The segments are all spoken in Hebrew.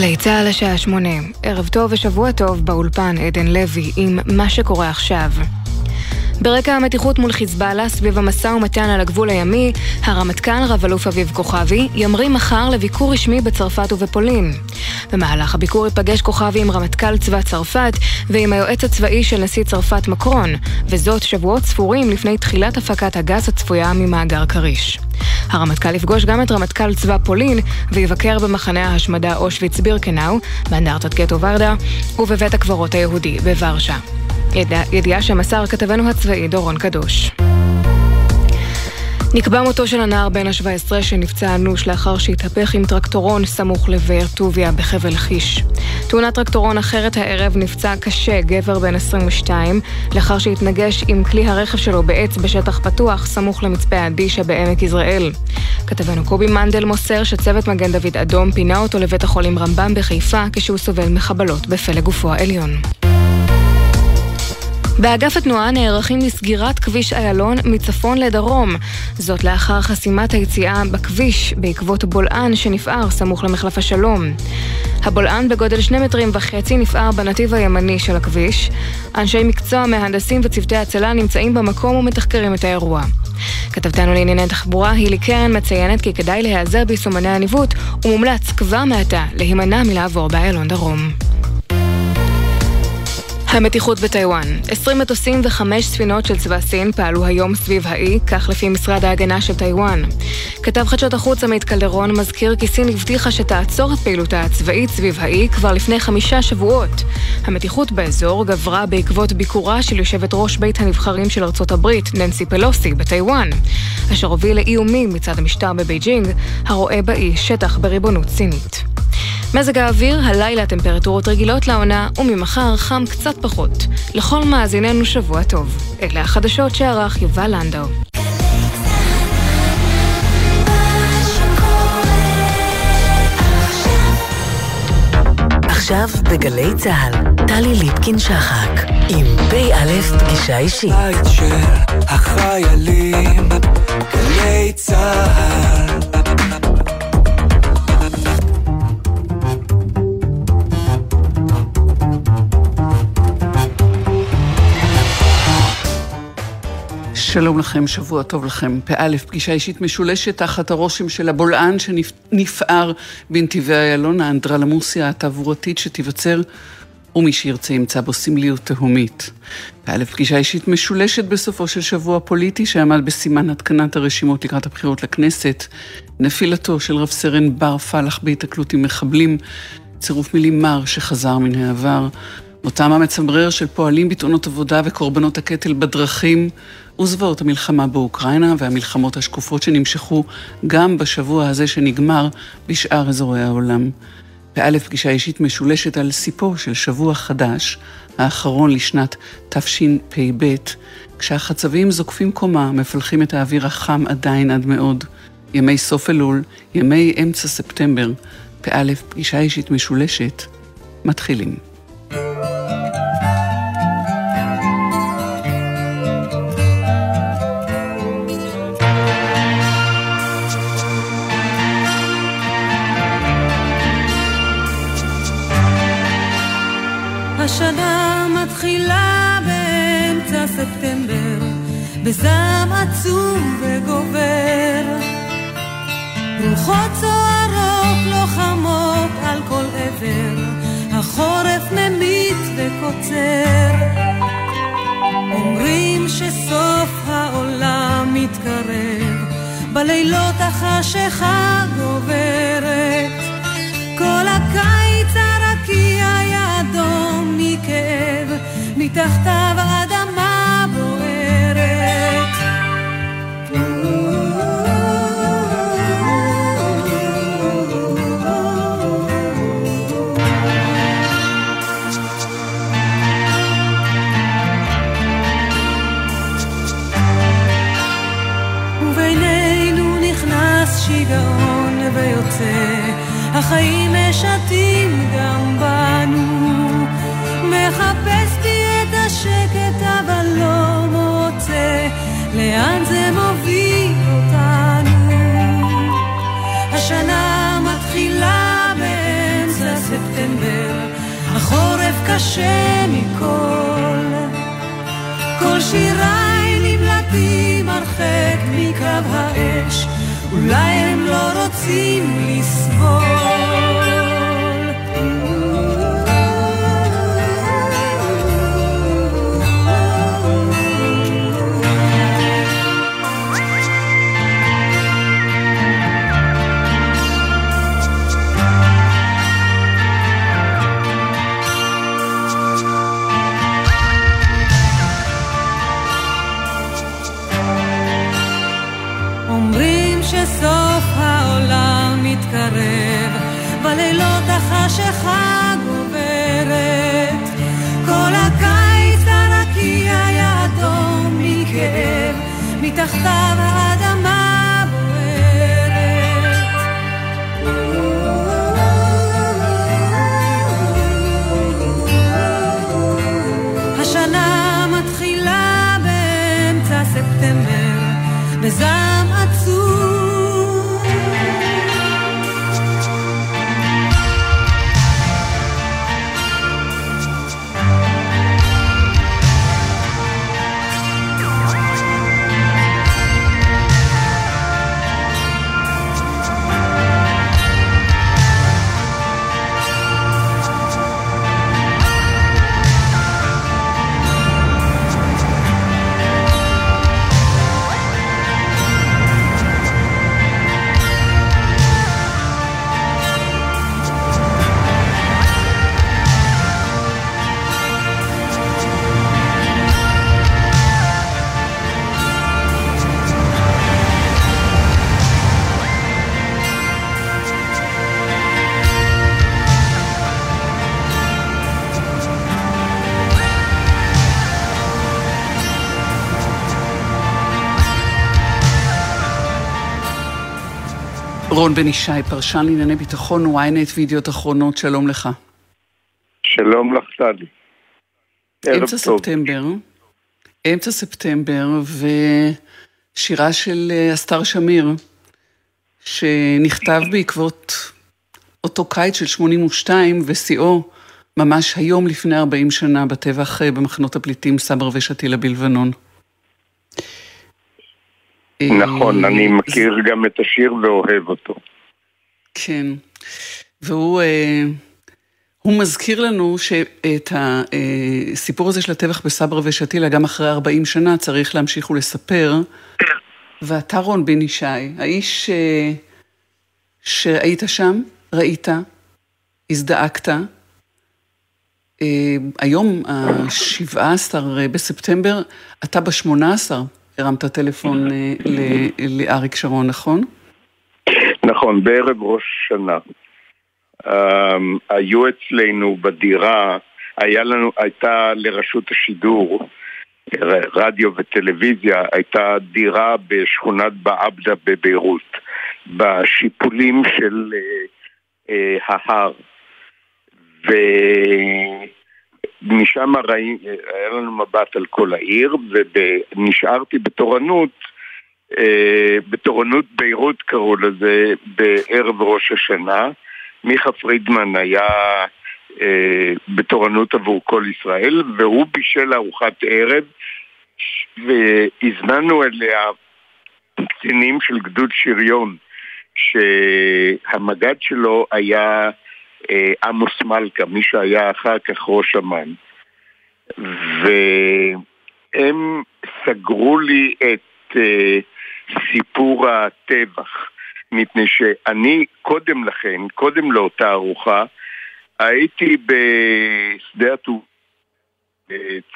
גלי צה"ל השעה שמונה, ערב טוב ושבוע טוב באולפן עדן לוי עם מה שקורה עכשיו. ברקע המתיחות מול חיזבאללה סביב המשא ומתן על הגבול הימי, הרמטכ"ל רב-אלוף אביב כוכבי ימריא מחר לביקור רשמי בצרפת ובפולין. במהלך הביקור ייפגש כוכבי עם רמטכ"ל צבא צרפת ועם היועץ הצבאי של נשיא צרפת מקרון, וזאת שבועות ספורים לפני תחילת הפקת הגז הצפויה ממאגר כריש. הרמטכ"ל יפגוש גם את רמטכ"ל צבא פולין ויבקר במחנה ההשמדה אושוויץ בירקנאו, באנדרטת גטו ורדה ובבית הקברות היהודי בוורשה. ידיעה שמסר כתבנו הצבאי דורון קדוש. נקבע מותו של הנער בן ה-17 שנפצע אנוש לאחר שהתהפך עם טרקטורון סמוך לבאר טוביה בחבל חיש. תאונת טרקטורון אחרת הערב נפצע קשה גבר בן 22 לאחר שהתנגש עם כלי הרכב שלו בעץ בשטח פתוח סמוך למצפה עדישה בעמק יזרעאל. כתבנו קובי מנדל מוסר שצוות מגן דוד אדום פינה אותו לבית החולים רמב"ם בחיפה כשהוא סובל מחבלות בפלג גופו העליון. באגף התנועה נערכים לסגירת כביש איילון מצפון לדרום. זאת לאחר חסימת היציאה בכביש בעקבות בולען שנפער סמוך למחלף השלום. הבולען בגודל שני מטרים וחצי נפער בנתיב הימני של הכביש. אנשי מקצוע, מהנדסים וצוותי הצלה נמצאים במקום ומתחקרים את האירוע. כתבתנו לענייני תחבורה, הילי קרן מציינת כי כדאי להיעזר ביישומני הניווט ומומלץ כבר מעתה להימנע מלעבור באיילון דרום. המתיחות בטיוואן 20 מטוסים וחמש ספינות של צבא סין פעלו היום סביב האי, כך לפי משרד ההגנה של טיוואן. כתב חדשות החוץ עמית קלדרון מזכיר כי סין הבטיחה שתעצור את פעילותה הצבאית סביב האי כבר לפני חמישה שבועות. המתיחות באזור גברה בעקבות ביקורה של יושבת ראש בית הנבחרים של ארצות הברית, ננסי פלוסי, בטיוואן, אשר הוביל לאיומים מצד המשטר בבייג'ינג, הרואה באי שטח בריבונות סינית. מזג האוויר, הלילה טמפרטורות רגילות לעונה, וממחר חם קצת פחות. לכל מאזיננו שבוע טוב. אלה החדשות שערך יובל לנדאו. עכשיו בגלי צה"ל, טלי ליפקין-שחק, עם פ"א פגישה אישית. בית של החיילים, גלי צה"ל שלום לכם, שבוע טוב לכם. פא', פגישה אישית משולשת תחת הרושם של הבולען שנפער בנתיבי איילון, האנדרלמוסיה התעבורתית שתיווצר, ומי שירצה ימצא בו סמליות תהומית. פא', פגישה אישית משולשת בסופו של שבוע פוליטי שעמד בסימן התקנת הרשימות לקראת הבחירות לכנסת, נפילתו של רב סרן בר פלח בהיתקלות עם מחבלים, צירוף מילים מר שחזר מן העבר. מותם המצמרר של פועלים בתאונות עבודה וקורבנות הקטל בדרכים וזוועות המלחמה באוקראינה והמלחמות השקופות שנמשכו גם בשבוע הזה שנגמר בשאר אזורי העולם. באלף פגישה אישית משולשת על סיפו של שבוע חדש, האחרון לשנת תשפ"ב, כשהחצבים זוקפים קומה, מפלחים את האוויר החם עדיין עד מאוד. ימי סוף אלול, ימי אמצע ספטמבר, באלף פגישה אישית משולשת, מתחילים. וקוצר. אומרים שסוף העולם מתקרב, בלילות החשיכה גוברת. כל הקיץ הרקיע היה אדום מכאב, מתחתיו קשה מכל. כל שיריי נמלטים הרחק מקו האש, אולי הם לא רוצים רון בן ישי, פרשן לענייני ביטחון, ynet וידיעות אחרונות, שלום לך. שלום לך, טלי. אמצע ספטמבר, אמצע ספטמבר, ושירה של אה, אסתר שמיר, שנכתב בעקבות אותו קיץ של 82, ושיאו ממש היום לפני 40 שנה בטבח אה, במחנות הפליטים סבר ושתילה בלבנון. נכון, אני אה, מכיר גם את השיר ואוהב אותו. כן, והוא אה, הוא מזכיר לנו שאת הסיפור הזה של הטבח בסברה ושתילה, גם אחרי 40 שנה, צריך להמשיך ולספר. ואתה רון בן ישי, האיש אה, שהיית שם, ראית, הזדעקת. היום, ה-17 בספטמבר, אתה ב-18 הרמת טלפון אה, לאריק שרון, נכון? נכון, בערב ראש השנה. אמ, היו אצלנו בדירה, היה לנו, הייתה לרשות השידור, רדיו וטלוויזיה, הייתה דירה בשכונת בעבדה בביירות, בשיפולים של אה, אה, ההר. משם ראי, היה לנו מבט על כל העיר, ונשארתי בתורנות, אה, בתורנות ביירות קראו לזה, בערב ראש השנה. מיכה פרידמן היה אה, בתורנות עבור כל ישראל, והוא בישל ארוחת ערב, והזמנו אליה קצינים של גדוד שריון, שהמג"ד שלו היה עמוס מלכה, מי שהיה אחר כך ראש אמ"ן. והם סגרו לי את אה, סיפור הטבח, מפני שאני קודם לכן, קודם לאותה ארוחה, הייתי בשדה התעופה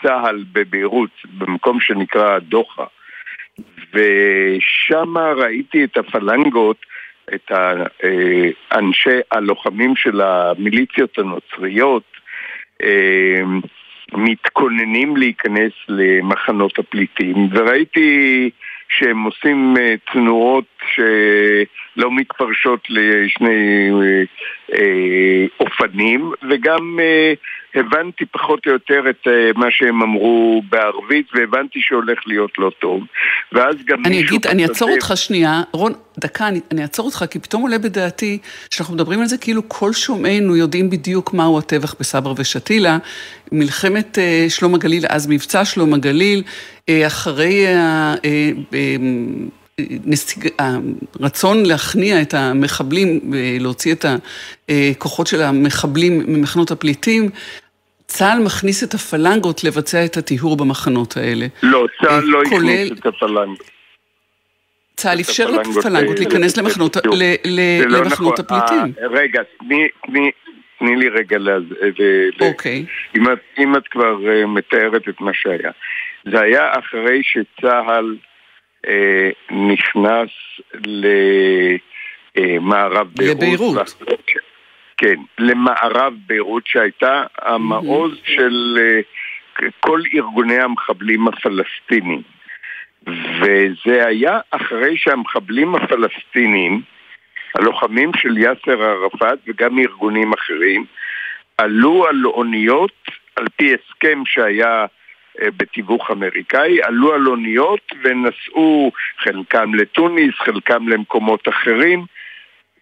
צה"ל בביירות, במקום שנקרא דוחה, ושם ראיתי את הפלנגות את האנשי הלוחמים של המיליציות הנוצריות אה, מתכוננים להיכנס למחנות הפליטים וראיתי שהם עושים אה, תנועות שלא מתפרשות לשני אה, אופנים וגם הבנתי פחות או יותר את uh, מה שהם אמרו בערבית, והבנתי שהולך להיות לא טוב. ואז גם אני אגיד, אני אעצור אותך שנייה, רון, דקה, אני, אני אעצור אותך, כי פתאום עולה בדעתי שאנחנו מדברים על זה כאילו כל שומעינו יודעים בדיוק מהו הטבח בסבר ושתילה. מלחמת uh, שלום הגליל, אז מבצע שלום הגליל, uh, אחרי ה... Uh, uh, נסיג... הרצון להכניע את המחבלים, להוציא את הכוחות של המחבלים ממחנות הפליטים, צה"ל מכניס את הפלנגות לבצע את הטיהור במחנות האלה. לא, צה"ל לא כולל... הכניס את הפלנגות. צה"ל אפשר לפלנגות להיכנס למחנות, לא למחנות נכון. הפליטים. אה, רגע, תני לי רגע ל... אוקיי. אם את כבר אה, מתארת את מה שהיה. זה היה אחרי שצה"ל אה, נכנס למערב ביירות. כן, למערב ביירות שהייתה המעוז. של uh, כל ארגוני המחבלים הפלסטינים. וזה היה אחרי שהמחבלים הפלסטינים, הלוחמים של יאסר ערפאת וגם ארגונים אחרים, עלו על אוניות, על פי הסכם שהיה uh, בתיווך אמריקאי, עלו על אוניות ונסעו חלקם לתוניס, חלקם למקומות אחרים,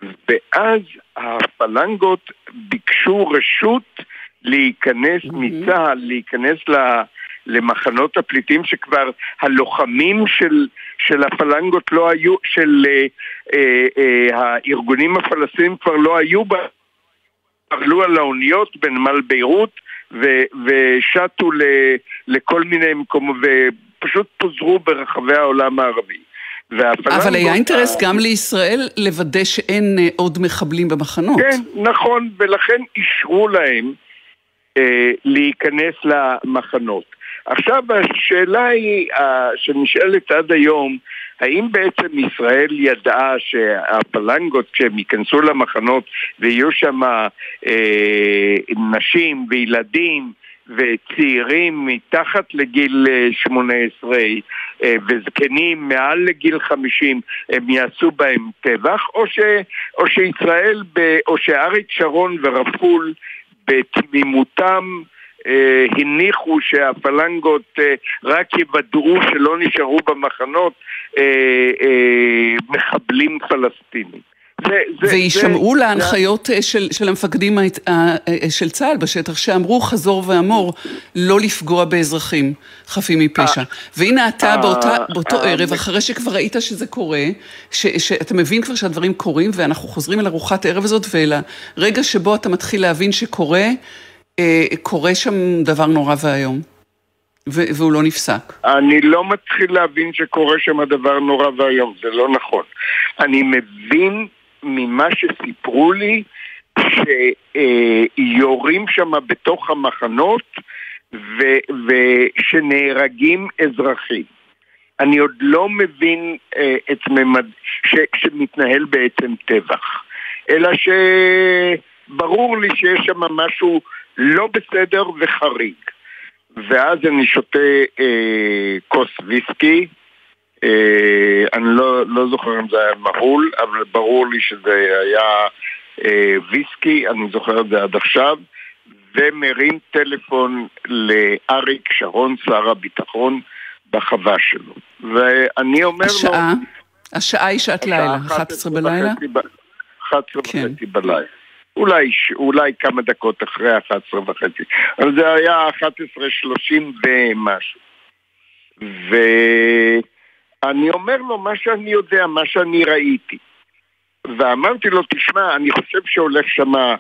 ואז הפלנגות ביקשו רשות להיכנס mm-hmm. מצה"ל, להיכנס ל... למחנות הפליטים שכבר הלוחמים של, של הפלנגות לא היו, של אה, אה, אה, הארגונים הפלסטינים כבר לא היו בה, עלו על האוניות בנמל ביירות ו, ושטו ל, לכל מיני מקומות ופשוט פוזרו ברחבי העולם הערבי. אבל היה אינטרס גם לישראל לוודא שאין אה, עוד מחבלים במחנות. כן, נכון, ולכן אישרו להם אה, להיכנס למחנות. עכשיו השאלה היא, אה, שנשאלת עד היום, האם בעצם ישראל ידעה שהפלנגות כשהם ייכנסו למחנות ויהיו שם אה, נשים וילדים וצעירים מתחת לגיל 18 אה, אה, וזקנים מעל לגיל 50 הם יעשו בהם טבח או, ש, או שישראל ב, או שאריק שרון ורפול בתמימותם אה, הניחו שהפלנגות רק יוודאו שלא נשארו במחנות מחבלים פלסטינים. ויישמעו להנחיות זה... אה, של, של המפקדים אה, אה, של צה"ל בשטח, שאמרו חזור ואמור לא לפגוע באזרחים חפים מפשע. והנה אתה באותה, באותו ערב, אחרי שכבר ראית שזה קורה, ש, שאתה מבין כבר שהדברים קורים, ואנחנו חוזרים אל ארוחת הערב הזאת ואל הרגע שבו אתה מתחיל להבין שקורה, קורה שם דבר נורא ואיום. והוא לא נפסק. אני לא מתחיל להבין שקורה שם דבר נורא ואיום, זה לא נכון. אני מבין ממה שסיפרו לי, שיורים שם בתוך המחנות ו- ושנהרגים אזרחים. אני עוד לא מבין אה, את ממד... ש- שמתנהל בעצם טבח, אלא שברור לי שיש שם משהו לא בסדר וחריג. ואז אני שותה אה, כוס ויסקי, אני לא, לא זוכר אם זה היה מהול, אבל ברור לי שזה היה אה, ויסקי, אני זוכר את זה עד עכשיו, ומרים טלפון לאריק שרון, שר הביטחון, בחווה שלו. ואני אומר השעה? לו... השעה היא שעת לילה, 11 בלילה? 11 כן. וחצי בלילה. אולי, אולי כמה דקות אחרי 11 וחצי. אבל זה היה 11.30 ומשהו. ו... אני אומר לו מה שאני יודע, מה שאני ראיתי. ואמרתי לו, תשמע, אני חושב שהולך שמה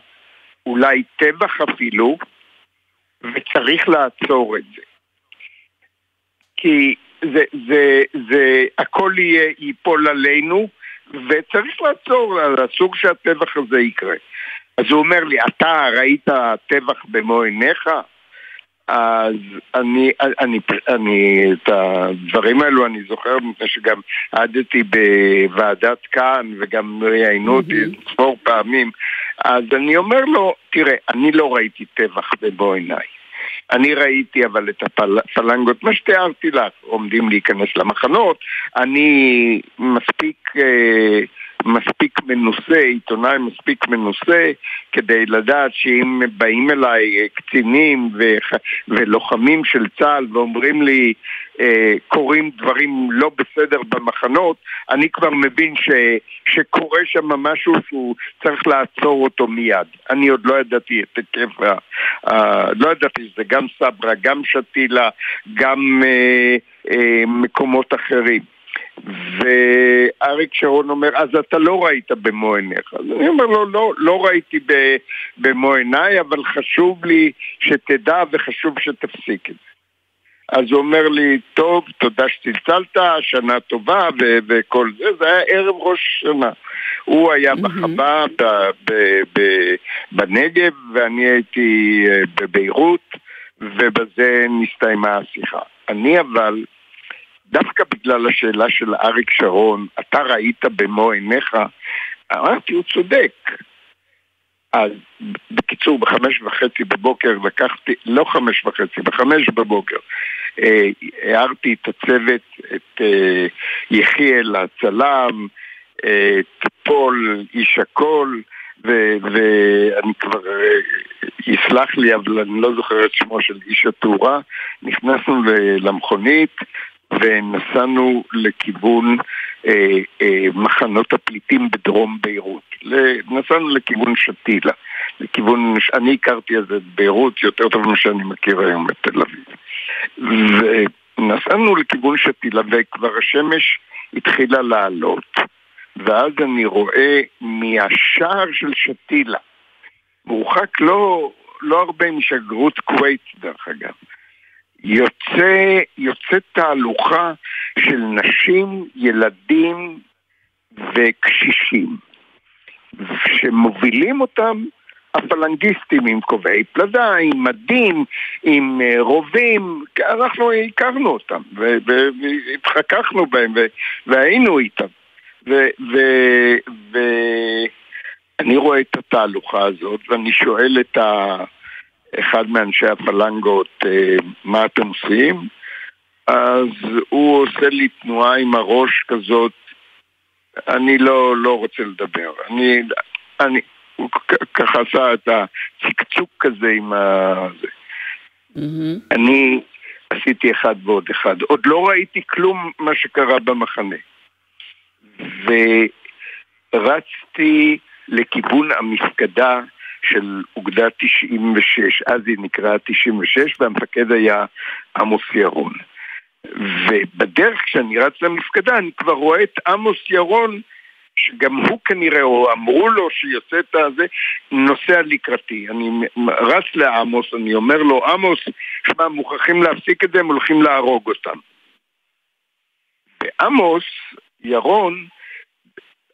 אולי טבח אפילו, וצריך לעצור את זה. כי זה, זה, זה, הכל יהיה, ייפול עלינו, וצריך לעצור, אסור שהטבח הזה יקרה. אז הוא אומר לי, אתה ראית טבח במו עיניך? אז אני, אני, אני, את הדברים האלו אני זוכר מפני שגם עדתי בוועדת כאן וגם ראיינו אותי ספור פעמים. אז אני אומר לו, תראה, אני לא ראיתי טבח בבוא עיניי. אני ראיתי אבל את הפלנגות, מה שתיארתי לך, עומדים להיכנס למחנות. אני מספיק אה, מספיק מנוסה, עיתונאי מספיק מנוסה, כדי לדעת שאם באים אליי קצינים וח... ולוחמים של צה"ל ואומרים לי אה, קורים דברים לא בסדר במחנות, אני כבר מבין ש... שקורה שם משהו שהוא צריך לעצור אותו מיד. אני עוד לא ידעתי את היקף ה... ה... לא ידעתי שזה גם סברה, גם שתילה, גם אה, אה, מקומות אחרים. ואריק שרון אומר, אז אתה לא ראית במו עיניך. אז אני אומר לו, לא, לא ראיתי במו עיניי, אבל חשוב לי שתדע וחשוב שתפסיק את זה. אז הוא אומר לי, טוב, תודה שצלצלת, שנה טובה ו- וכל זה, זה היה ערב ראש השנה. הוא היה בחווה בנגב ואני הייתי אה, בביירות ובזה נסתיימה השיחה. אני אבל דווקא בגלל השאלה של אריק שרון, אתה ראית במו עיניך, אמרתי, הוא צודק. אז בקיצור, בחמש וחצי בבוקר לקחתי, לא חמש וחצי, בחמש בבוקר, אה, הערתי את הצוות, את אה, יחיאל הצלם, אה, את פול, איש הקול, ואני כבר, אה, יסלח לי, אבל אני לא זוכר את שמו של איש התאורה, נכנסנו למכונית, ונסענו לכיוון אה, אה, מחנות הפליטים בדרום ביירות. נסענו לכיוון שתילה, לכיוון, אני הכרתי אז את ביירות יותר טוב ממה שאני מכיר היום את תל אביב. ונסענו לכיוון שתילה וכבר השמש התחילה לעלות, ואז אני רואה מהשער של שתילה, מורחק לא, לא הרבה משגרות כווית דרך אגב. יוצא, יוצאת תהלוכה של נשים, ילדים וקשישים, שמובילים אותם הפלנגיסטים עם כובעי פלדה, עם מדים, עם אה, רובים, אנחנו הכרנו אותם והתחככנו בהם והיינו איתם. ואני רואה את התהלוכה הזאת ואני שואל את ה... אחד מאנשי הפלנגות, אה, מה אתם עושים? אז הוא עושה לי תנועה עם הראש כזאת, אני לא, לא רוצה לדבר. אני, אני, הוא ככה עשה את הצקצוק כזה עם ה... Mm-hmm. אני עשיתי אחד ועוד אחד. עוד לא ראיתי כלום מה שקרה במחנה. ורצתי לכיוון המפקדה של אוגדה 96, אז היא נקראה 96 והמפקד היה עמוס ירון. ובדרך כשאני רץ למפקדה אני כבר רואה את עמוס ירון שגם הוא כנראה, או אמרו לו שיוצא את הזה, נוסע לקראתי. אני רץ לעמוס, אני אומר לו, עמוס, שמע, מוכרחים להפסיק את זה, הם הולכים להרוג אותם. ועמוס, ירון,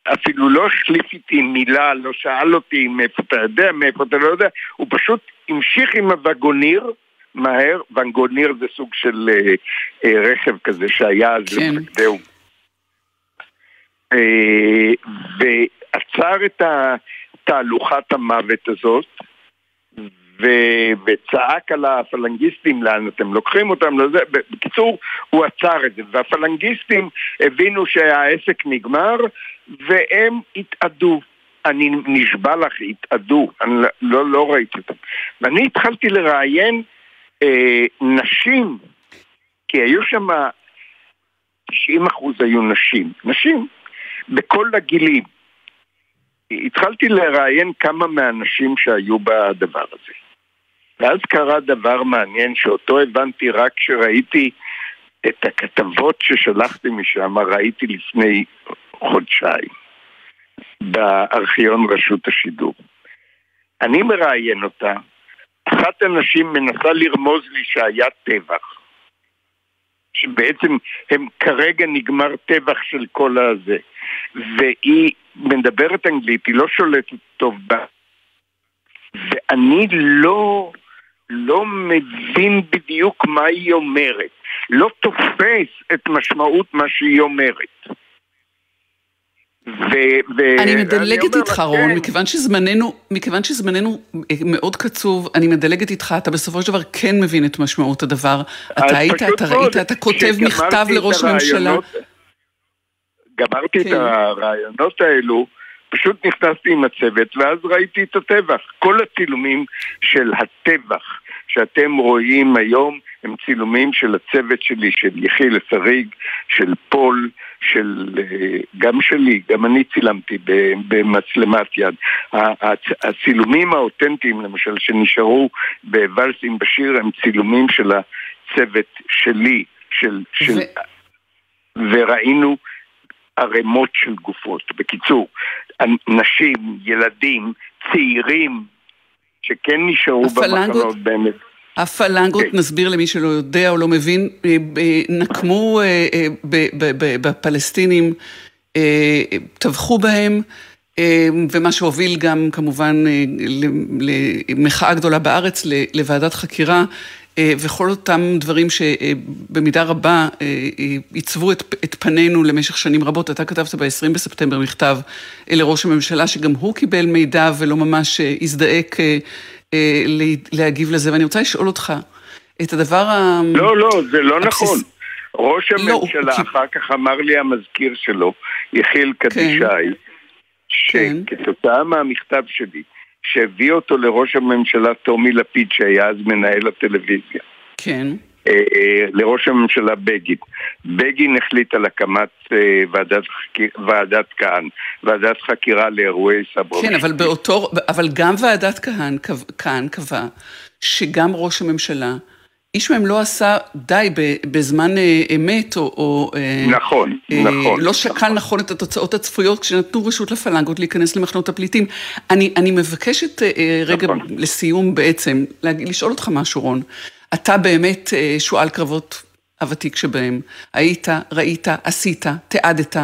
אפילו לא החליף איתי מילה, לא שאל אותי מאיפה אתה יודע, מאיפה אתה לא יודע, הוא פשוט המשיך עם הווגוניר מהר, וגוניר זה סוג של אה, אה, רכב כזה שהיה אז כן. למפקדהו. אה, ועצר את תהלוכת המוות הזאת, ו- וצעק על הפלנגיסטים לאן אתם לוקחים אותם לזה, בקיצור הוא עצר את זה. והפלנגיסטים הבינו שהעסק נגמר והם התאדו. אני נשבע לך, התאדו, אני לא, לא, לא ראיתי אותם. ואני התחלתי לראיין אה, נשים כי היו שם 90 אחוז היו נשים, נשים בכל הגילים. התחלתי לראיין כמה מהאנשים שהיו בדבר הזה ואז קרה דבר מעניין שאותו הבנתי רק כשראיתי את הכתבות ששלחתי משם, ראיתי לפני חודשיים בארכיון רשות השידור. אני מראיין אותה, אחת הנשים מנסה לרמוז לי שהיה טבח. שבעצם הם כרגע נגמר טבח של כל הזה. והיא מדברת אנגלית, היא לא שולטת טוב בה. ואני לא... לא מבין בדיוק מה היא אומרת, לא תופס את משמעות מה שהיא אומרת. ו- אני מדלגת איתך רון, כן. מכיוון שזמננו, מכיוון שזמננו מאוד קצוב, אני מדלגת איתך, אתה בסופו של דבר כן מבין את משמעות הדבר. אתה היית, אתה ראית, אתה כותב מכתב לראש הממשלה. גמרתי כן. את הרעיונות האלו, פשוט נכנסתי עם הצוות, ואז ראיתי את הטבח. כל הצילומים של הטבח שאתם רואים היום הם צילומים של הצוות שלי, של יחיל שריג, של פול, של... אה, גם שלי, גם אני צילמתי במצלמת יד. הצילומים האותנטיים, למשל, שנשארו בוואלסים בשיר, הם צילומים של הצוות שלי, של... של... וראינו ערימות של גופות. בקיצור, נשים, ילדים, צעירים, שכן נשארו במחנות באמת. הפלנגות. כן. נסביר למי שלא יודע או לא מבין, אה, נקמו אה, אה, בפלסטינים, טבחו בהם, ומה שהוביל גם כמובן למחאה גדולה בארץ, לוועדת חקירה, וכל אותם דברים שבמידה רבה עיצבו את, את פנינו למשך שנים רבות. אתה כתבת ב-20 בספטמבר מכתב לראש הממשלה, שגם הוא קיבל מידע ולא ממש הזדעק אה, להגיב לזה, ואני רוצה לשאול אותך את הדבר ה... לא, לא, זה לא נכון. ראש לא, הממשלה, לא, אחר כך אמר לי המזכיר שלו, יחיל כן. קדישאי, כן. שכתוצאה מהמכתב שלי, שהביא אותו לראש הממשלה טומי לפיד, שהיה אז מנהל הטלוויזיה. כן. אה, אה, לראש הממשלה בגין. בגין החליט על הקמת אה, ועדת, ועדת כהן, ועדת חקירה לאירועי סברו. כן, אבל באותו, אבל גם ועדת כהן, כהן קבע שגם ראש הממשלה איש מהם לא עשה די בזמן אמת, או... או נכון, אה, נכון. לא שקל נכון. נכון את התוצאות הצפויות כשנתנו רשות לפלנגות להיכנס למחנות הפליטים. אני, אני מבקשת אה, רגע נכון. לסיום בעצם, לשאול אותך משהו, רון. אתה באמת אה, שועל קרבות הוותיק שבהם. היית, ראית, עשית, תיעדת.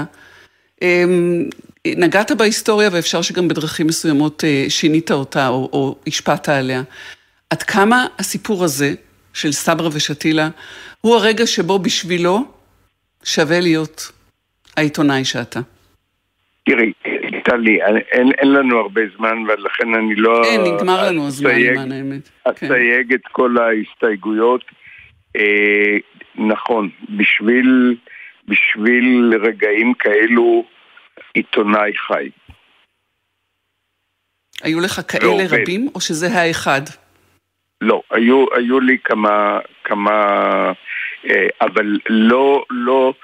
אמ, נגעת בהיסטוריה ואפשר שגם בדרכים מסוימות אה, שינית אותה או, או השפעת עליה. עד כמה הסיפור הזה של סברה ושתילה הוא הרגע שבו בשבילו שווה להיות העיתונאי שאתה? תראי, טלי, אין, אין לנו הרבה זמן ולכן אני לא... אין, נגמר לנו הזמן, למען האמת. כן. אסייג כן. את כל ההסתייגויות. אה, נכון, בשביל, בשביל רגעים כאלו עיתונאי חי. היו לך כאלה ועובד. רבים, או שזה האחד? לא, היו, היו לי כמה, כמה אבל לא, לא,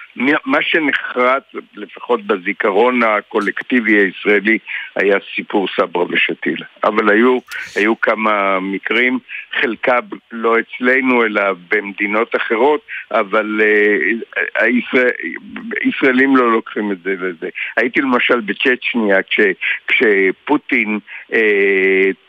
מה שנחרט, לפחות בזיכרון הקולקטיבי הישראלי, היה סיפור סברה ושתילה. אבל היו, היו כמה מקרים, חלקם לא אצלנו, אלא במדינות אחרות, אבל uh, הישראל, ישראלים לא לוקחים את זה לזה. הייתי למשל בצ'צ'ניה, כש, כשפוטין uh,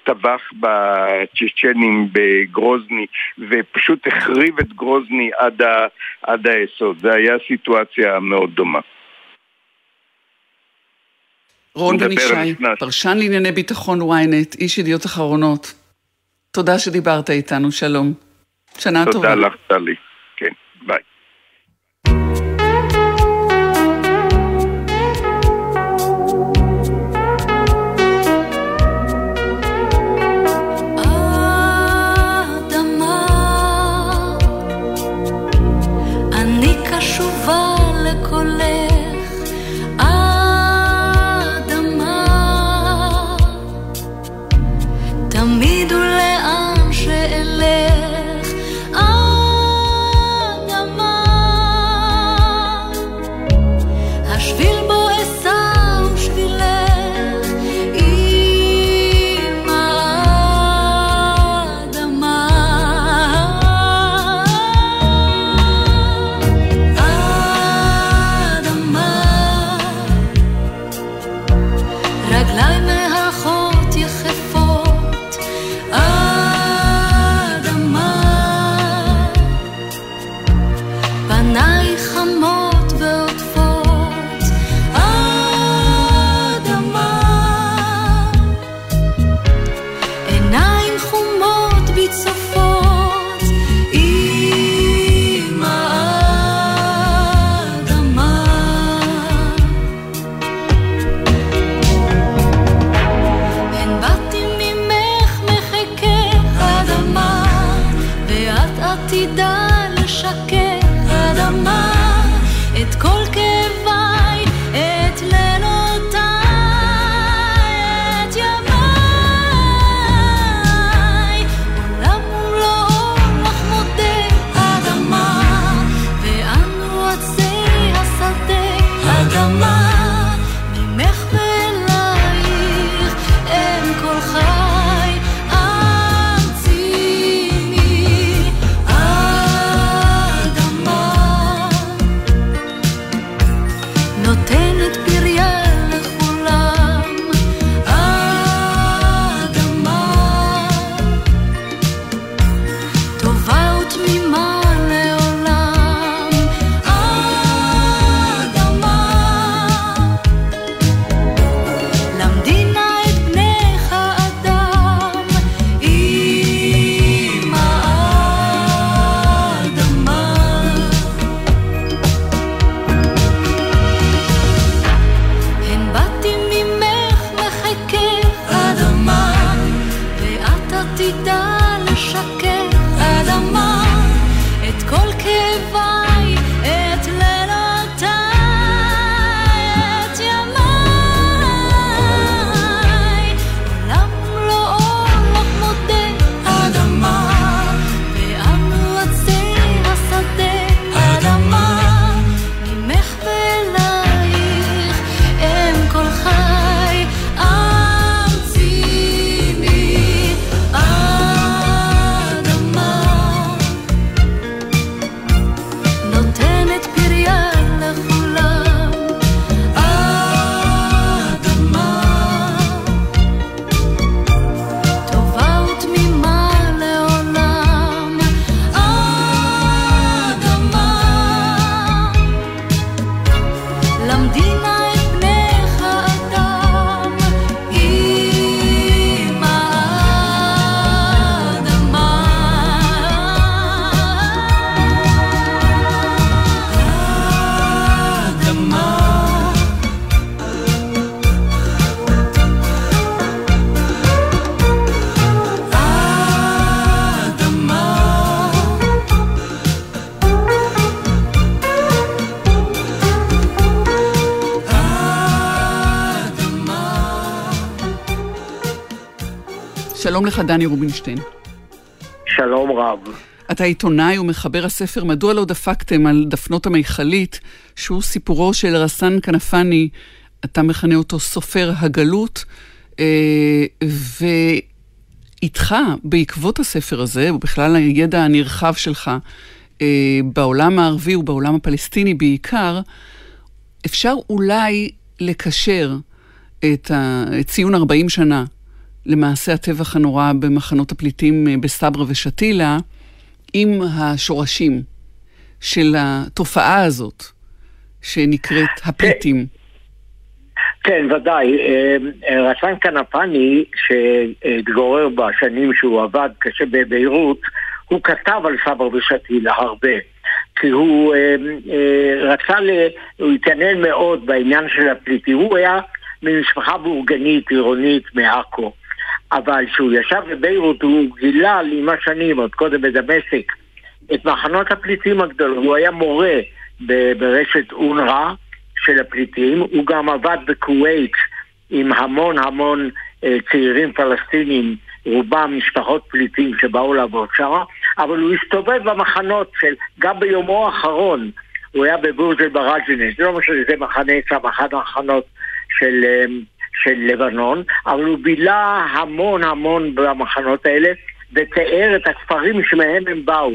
טבח בצ'צ'נים בגרוזני, ופשוט החריב את גרוזני עד, ה, עד היסוד. זו הייתה סיטואציה מאוד דומה. רון בן ישי, פרשן לענייני ביטחון ynet, איש ידיעות אחרונות. תודה שדיברת איתנו, שלום. שנה תודה טובה. תודה לך, טלי. כן, ביי. לך, דני רובינשטיין. שלום רב. אתה עיתונאי ומחבר הספר "מדוע לא דפקתם על דפנות המכלית", שהוא סיפורו של רסן כנפני, אתה מכנה אותו סופר הגלות, אה, ואיתך, בעקבות הספר הזה, ובכלל הידע הנרחב שלך אה, בעולם הערבי ובעולם הפלסטיני בעיקר, אפשר אולי לקשר את ציון 40 שנה למעשה הטבח הנורא במחנות הפליטים אה, בסברה ושתילה, עם השורשים של התופעה הזאת, שנקראת הפליטים. כן, ודאי. אה, אה, רסן כנפני, שהתגורר בשנים שהוא עבד קשה בביירות, הוא כתב על סברה ושתילה הרבה. כי הוא רצה, הוא התעניין מאוד בעניין של הפליטים. הוא היה ממשפחה בורגנית, עירונית, מעכו. אבל כשהוא ישב בביירות הוא גילה עם השנים, עוד קודם בדמשק, את מחנות הפליטים הגדולים. הוא היה מורה ברשת אונר"א של הפליטים, הוא גם עבד בכווית עם המון המון אה, צעירים פלסטינים, רובם משפחות פליטים שבאו לעבוד שם, אבל הוא הסתובב במחנות של, גם ביומו האחרון, הוא היה בבורג'ל ברג'ינס, לא משנה, זה מחנה שם, אחד המחנות של... של לבנון, אבל הוא בילה המון המון במחנות האלה ותיאר את הכפרים שמהם הם באו.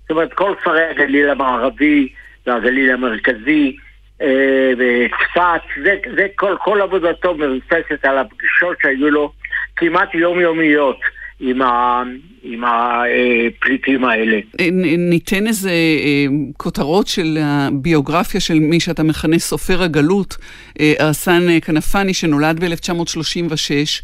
זאת אומרת, כל כפרי הגליל המערבי והגליל המרכזי אה, וצפת, זה, זה כל, כל עבודתו מבוססת על הפגישות שהיו לו כמעט יומיומיות. עם, הפליטים האלה. ניתן איזה אה, כותרות של הביוגרפיה של מי שאתה מכנה סופר הגלות, אה, ארסן כנפני, שנולד ב-1936.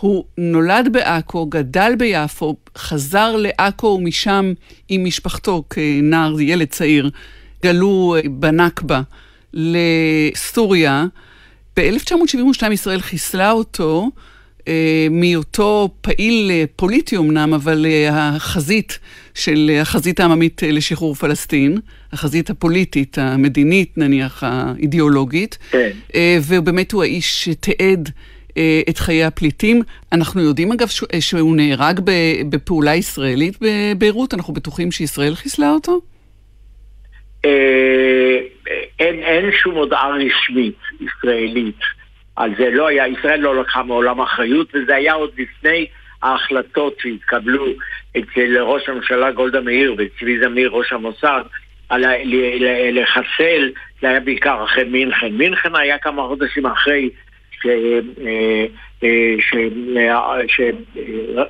הוא נולד בעכו, גדל ביפו, חזר לעכו ומשם עם משפחתו כנער, ילד צעיר, גלו אה, בנכבה לסוריה. ב-1972 ישראל חיסלה אותו. אה, מהיותו פעיל אה, פוליטי אמנם, אבל אה, החזית של החזית העממית לשחרור פלסטין, החזית הפוליטית, המדינית נניח, האידיאולוגית, כן. ובאמת הוא האיש שתיעד את חיי הפליטים. אנחנו יודעים אגב שהוא נהרג בפעולה ישראלית בביירות, אנחנו בטוחים שישראל חיסלה אותו? אין, אין שום הודעה רשמית ישראלית. על זה לא היה, ישראל לא לקחה מעולם אחריות, וזה היה עוד לפני ההחלטות שהתקבלו אצל ראש הממשלה גולדה מאיר וצבי זמיר, ראש המוסד, על לחסל, זה היה בעיקר אחרי מינכן. מינכן היה כמה חודשים אחרי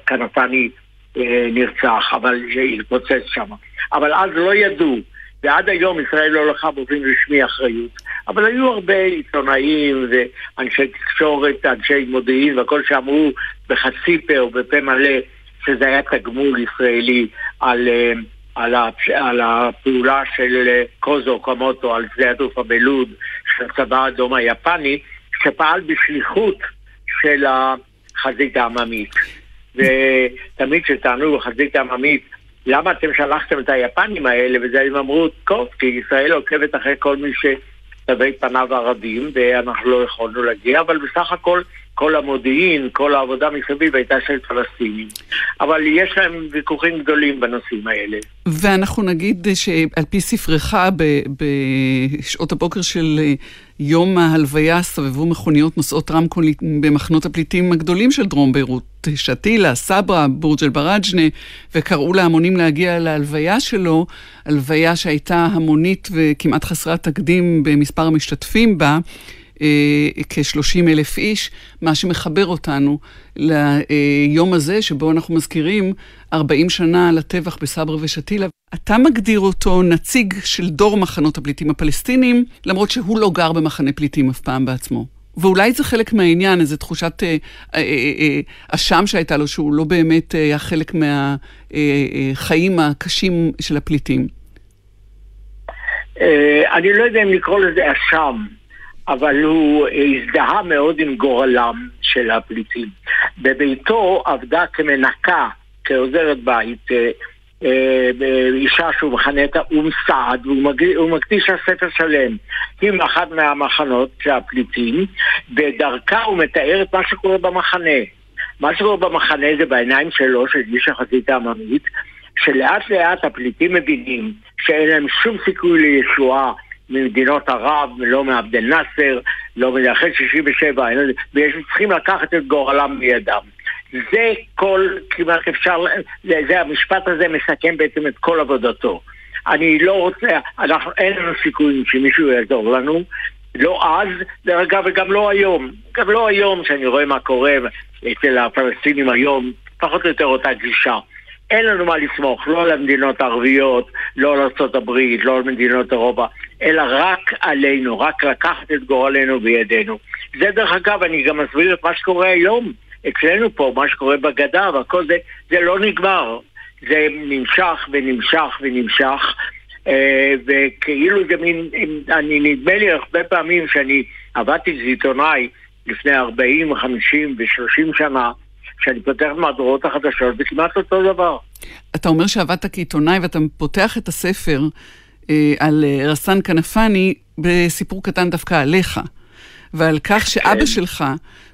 שקנפני אה, אה, נרצח, אבל שהתפוצץ שם. אבל אז לא ידעו. ועד היום ישראל לא לקחה באופן רשמי אחריות. אבל היו הרבה עיתונאים ואנשי תקשורת, אנשי מודיעין והכל שאמרו בחצי פה או בפה מלא שזה היה תגמול ישראלי על, אה, על. על הפעולה של אה, קוזו קומוטו על שדה התעופה בלוד של הצבא האדום היפני שפעל בשליחות של החזית העממית. ותמיד כשטענו בחזית העממית למה אתם שלחתם את היפנים האלה? וזה הם אמרו, טוב, כי ישראל עוקבת אחרי כל מי שתווי פניו ערבים, ואנחנו לא יכולנו להגיע, אבל בסך הכל כל המודיעין, כל העבודה מסביב הייתה של פלסטינים. אבל יש להם ויכוחים גדולים בנושאים האלה. ואנחנו נגיד שעל פי ספרך, בשעות הבוקר של יום ההלוויה סבבו מכוניות נושאות רמקול במחנות הפליטים הגדולים של דרום ביירות, שתילה, סברה, בורג' אל-בראג'נה, וקראו להמונים להגיע להלוויה שלו, הלוויה שהייתה המונית וכמעט חסרת תקדים במספר המשתתפים בה. אה, כ-30 אלף איש, מה שמחבר אותנו ליום הזה שבו אנחנו מזכירים 40 שנה לטבח בסברה ושתילה. אתה מגדיר אותו נציג של דור מחנות הפליטים הפלסטינים, למרות שהוא לא גר במחנה פליטים אף פעם בעצמו. ואולי זה חלק מהעניין, איזו תחושת אה, אה, אשם שהייתה לו, שהוא לא באמת היה חלק מהחיים הקשים של הפליטים. אני לא יודע אם לקרוא לזה אשם. אבל הוא הזדהה מאוד עם גורלם של הפליטים. בביתו עבדה כמנקה, כעוזרת בית, אה, אה, אישה שהוא מכנה את האום סעד, והוא מקדיש לה ספר שלם עם אחת מהמחנות של הפליטים, ודרכה הוא מתאר את מה שקורה במחנה. מה שקורה במחנה זה בעיניים שלו, של איש החזית העממית, שלאט לאט הפליטים מבינים שאין להם שום סיכוי לישועה ממדינות ערב, לא מעבד אל נאסר, לא מאחרי 67, ויש צריכים לקחת את גורלם בידם. זה כל, כמעט אפשר, זה המשפט הזה מסכם בעצם את כל עבודתו. אני לא רוצה, אנחנו, אין לנו סיכוי שמישהו יעזור לנו, לא אז, דרך אגב, וגם לא היום. גם לא היום, שאני רואה מה קורה אצל הפלסטינים היום, פחות או יותר אותה גישה. אין לנו מה לסמוך, לא על המדינות הערביות, לא על ארה"ב, לא על מדינות אירופה, אלא רק עלינו, רק לקחת את גורלנו בידינו. זה דרך אגב, אני גם מסביר את מה שקורה היום, אצלנו פה, מה שקורה בגדה והכל זה, זה לא נגמר. זה נמשך ונמשך ונמשך, אה, וכאילו זה מין, אני נדמה לי הרבה פעמים שאני עבדתי כעיתונאי לפני 40, 50 ו-30 שנה, שאני פותח מהדורות החדשות, זה כמעט אותו דבר. אתה אומר שעבדת כעיתונאי ואתה פותח את הספר אה, על אה, רסן כנפני בסיפור קטן דווקא עליך, ועל כך שאבא כן. שלך,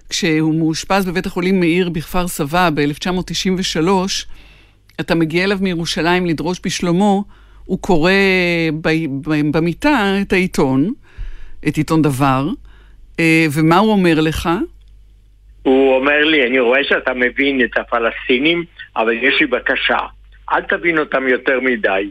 כשהוא מאושפז בבית החולים מאיר בכפר סבא ב-1993, אתה מגיע אליו מירושלים לדרוש בשלומו, הוא קורא במיטה את העיתון, את עיתון דבר, אה, ומה הוא אומר לך? הוא אומר לי, אני רואה שאתה מבין את הפלסטינים, אבל יש לי בקשה, אל תבין אותם יותר מדי.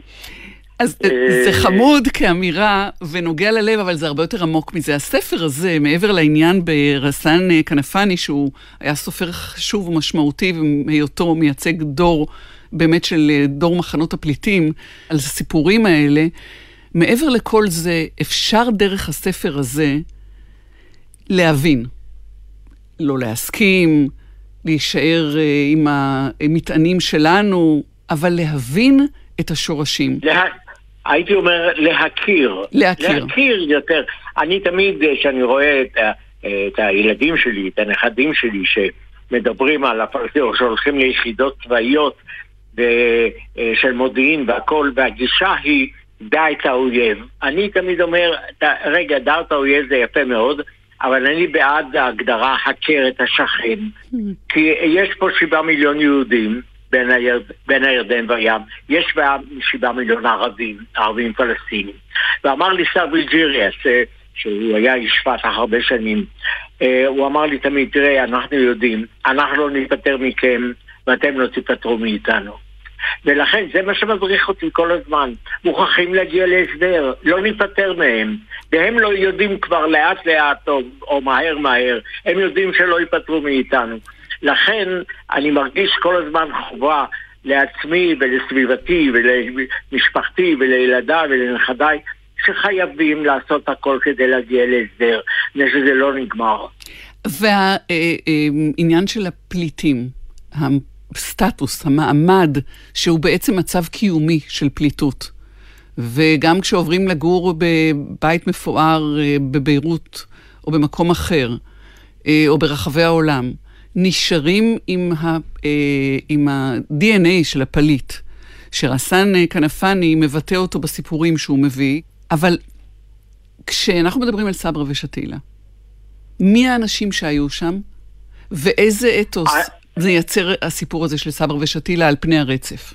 אז אה, זה חמוד כאמירה ונוגע ללב, אבל זה הרבה יותר עמוק מזה. הספר הזה, מעבר לעניין ברסן כנפני, שהוא היה סופר חשוב ומשמעותי, והיותו מייצג דור באמת של אה, דור מחנות הפליטים, על הסיפורים האלה, מעבר לכל זה, אפשר דרך הספר הזה להבין. לא להסכים, להישאר עם המטענים שלנו, אבל להבין את השורשים. לה... הייתי אומר להכיר. להכיר. להכיר יותר. אני תמיד, אה, כשאני רואה את, את הילדים שלי, את הנכדים שלי, שמדברים על הפלסטינים, שהולכים ליחידות צבאיות אה, של מודיעין והכל, והגישה היא דע את האויב. אני תמיד אומר, רגע, דע את האויב זה יפה מאוד, אבל אני בעד ההגדרה הכר את השכן. כי יש פה שבעה מיליון יהודים. בין, הירד, בין הירדן והים, יש שבעה מיליון ערבים, ערבים פלסטינים. ואמר לי שר בלג'יריאס, שהוא היה איש פתח הרבה שנים, אה, הוא אמר לי תמיד, תראה, אנחנו יודעים, אנחנו לא ניפטר מכם ואתם לא תיפטרו מאיתנו. ולכן זה מה שמדריך אותי כל הזמן. מוכרחים להגיע להסדר, לא ניפטר מהם. והם לא יודעים כבר לאט לאט או, או מהר מהר, הם יודעים שלא ייפטרו מאיתנו. לכן אני מרגיש כל הזמן חובה לעצמי ולסביבתי ולמשפחתי ולילדיי ולנכדיי שחייבים לעשות הכל כדי להגיע להסדר, מפני שזה לא נגמר. והעניין של הפליטים, הסטטוס, המעמד, שהוא בעצם מצב קיומי של פליטות. וגם כשעוברים לגור בבית מפואר אה, בביירות או במקום אחר, אה, או ברחבי העולם, נשארים עם, ה, אה, עם ה-DNA של הפליט, שרסן כנפני מבטא אותו בסיפורים שהוא מביא, אבל כשאנחנו מדברים על סברה ושתילה, מי האנשים שהיו שם, ואיזה אתוס זה ייצר הסיפור הזה של סברה ושתילה על פני הרצף?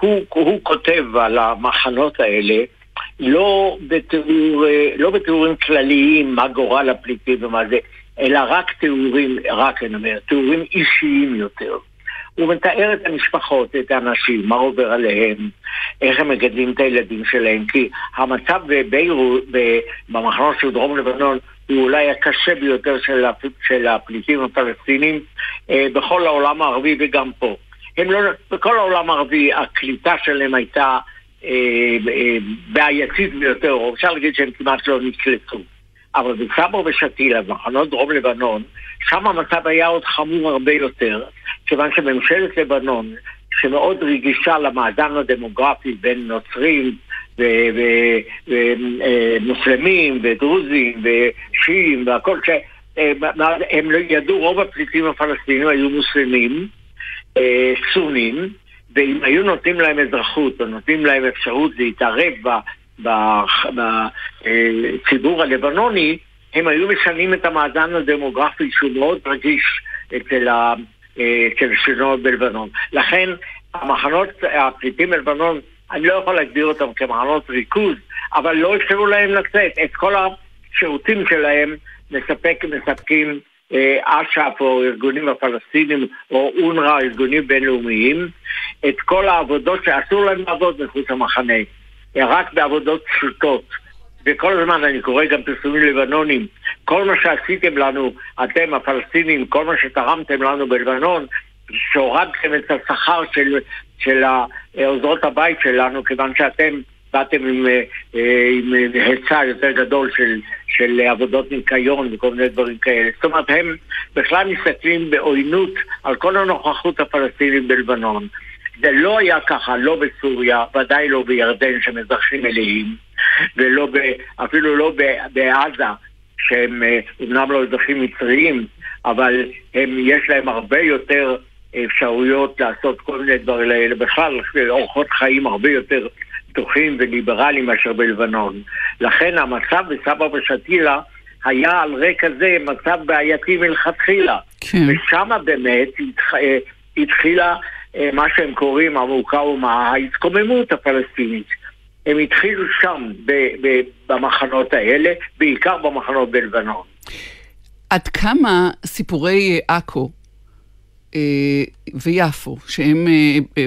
הוא, הוא כותב על המחנות האלה לא, בתיאור, לא בתיאורים כלליים מה גורל הפליטים ומה זה, אלא רק תיאורים, רק אני אומר, תיאורים אישיים יותר. הוא מתאר את המשפחות, את האנשים, מה עובר עליהם, איך הם מגדלים את הילדים שלהם, כי המצב בביירות, במחנות של דרום לבנון, הוא אולי הקשה ביותר של. של הפליטים הפלסטינים אה, בכל העולם הערבי וגם פה. הם לא, בכל העולם הערבי הקליטה שלהם הייתה אה, אה, בעייתית ביותר, או אפשר להגיד שהם כמעט לא נקלטו. אבל בסבו ושתילה, במחנות דרום לבנון, שם המצב היה עוד חמור הרבה יותר, כיוון שממשלת לבנון, שמאוד רגישה למאזן הדמוגרפי בין נוצרים ומוסלמים ודרוזים ושיעים והכל, הם לא ידעו, רוב הפליטים הפלסטינים היו מוסלמים, אה, סונים, ואם היו נותנים להם אזרחות או נותנים להם אפשרות להתערב בציבור הלבנוני, הם היו משנים את המאזן הדמוגרפי שהוא מאוד רגיש אצל, ה, אה, אצל שלטונות בלבנון. לכן המחנות הפליטים בלבנון, אני לא יכול להגדיר אותם כמחנות ריכוז, אבל לא אפשרו להם לצאת. את כל השירותים שלהם מספק, מספקים אה, אש"ף או ארגונים הפלסטינים או אונר"א, ארגונים בינלאומיים, את כל העבודות שאסור להם לעבוד מחוץ למחנה, רק בעבודות פשוטות. וכל הזמן אני קורא גם פרסומים לבנונים, כל מה שעשיתם לנו, אתם הפלסטינים, כל מה שתרמתם לנו בלבנון, שהורדתם את השכר של, של עוזרות הבית שלנו, כיוון שאתם באתם עם, אה, עם היצע יותר גדול של, של עבודות ניקיון וכל מיני דברים כאלה. זאת אומרת, הם בכלל מסתכלים בעוינות על כל הנוכחות הפלסטינית בלבנון. זה לא היה ככה, לא בסוריה, ודאי לא בירדן שהם אזרחים מלאים, ולא ב, אפילו לא בעזה, שהם אה, אומנם לא אזרחים מצריים, אבל הם, יש להם הרבה יותר אפשרויות לעשות כל מיני דברים האלה, בכלל אורחות חיים הרבה יותר פתוחים וליברליים מאשר בלבנון. לכן המצב בסבא ושתילה היה על רקע זה מצב בעייתי מלכתחילה. כן. ושם באמת התח... אה, התחילה אה, מה שהם קוראים עמוקה ומה, ההתקוממות הפלסטינית. הם התחילו שם, ב- ב- במחנות האלה, בעיקר במחנות בלבנון. עד כמה סיפורי עכו ויפו, שהם אה,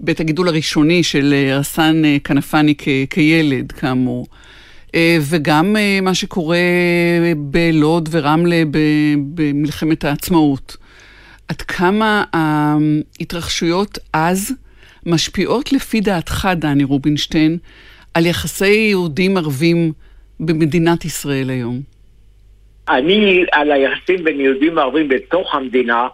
בית הגידול הראשוני של רסן כנפני כילד, כאמור, וגם מה שקורה בלוד ורמלה במלחמת העצמאות. עד כמה ההתרחשויות אז משפיעות לפי דעתך, דני רובינשטיין, על יחסי יהודים ערבים במדינת ישראל היום? אני, על היחסים בין יהודים וערבים בתוך המדינה,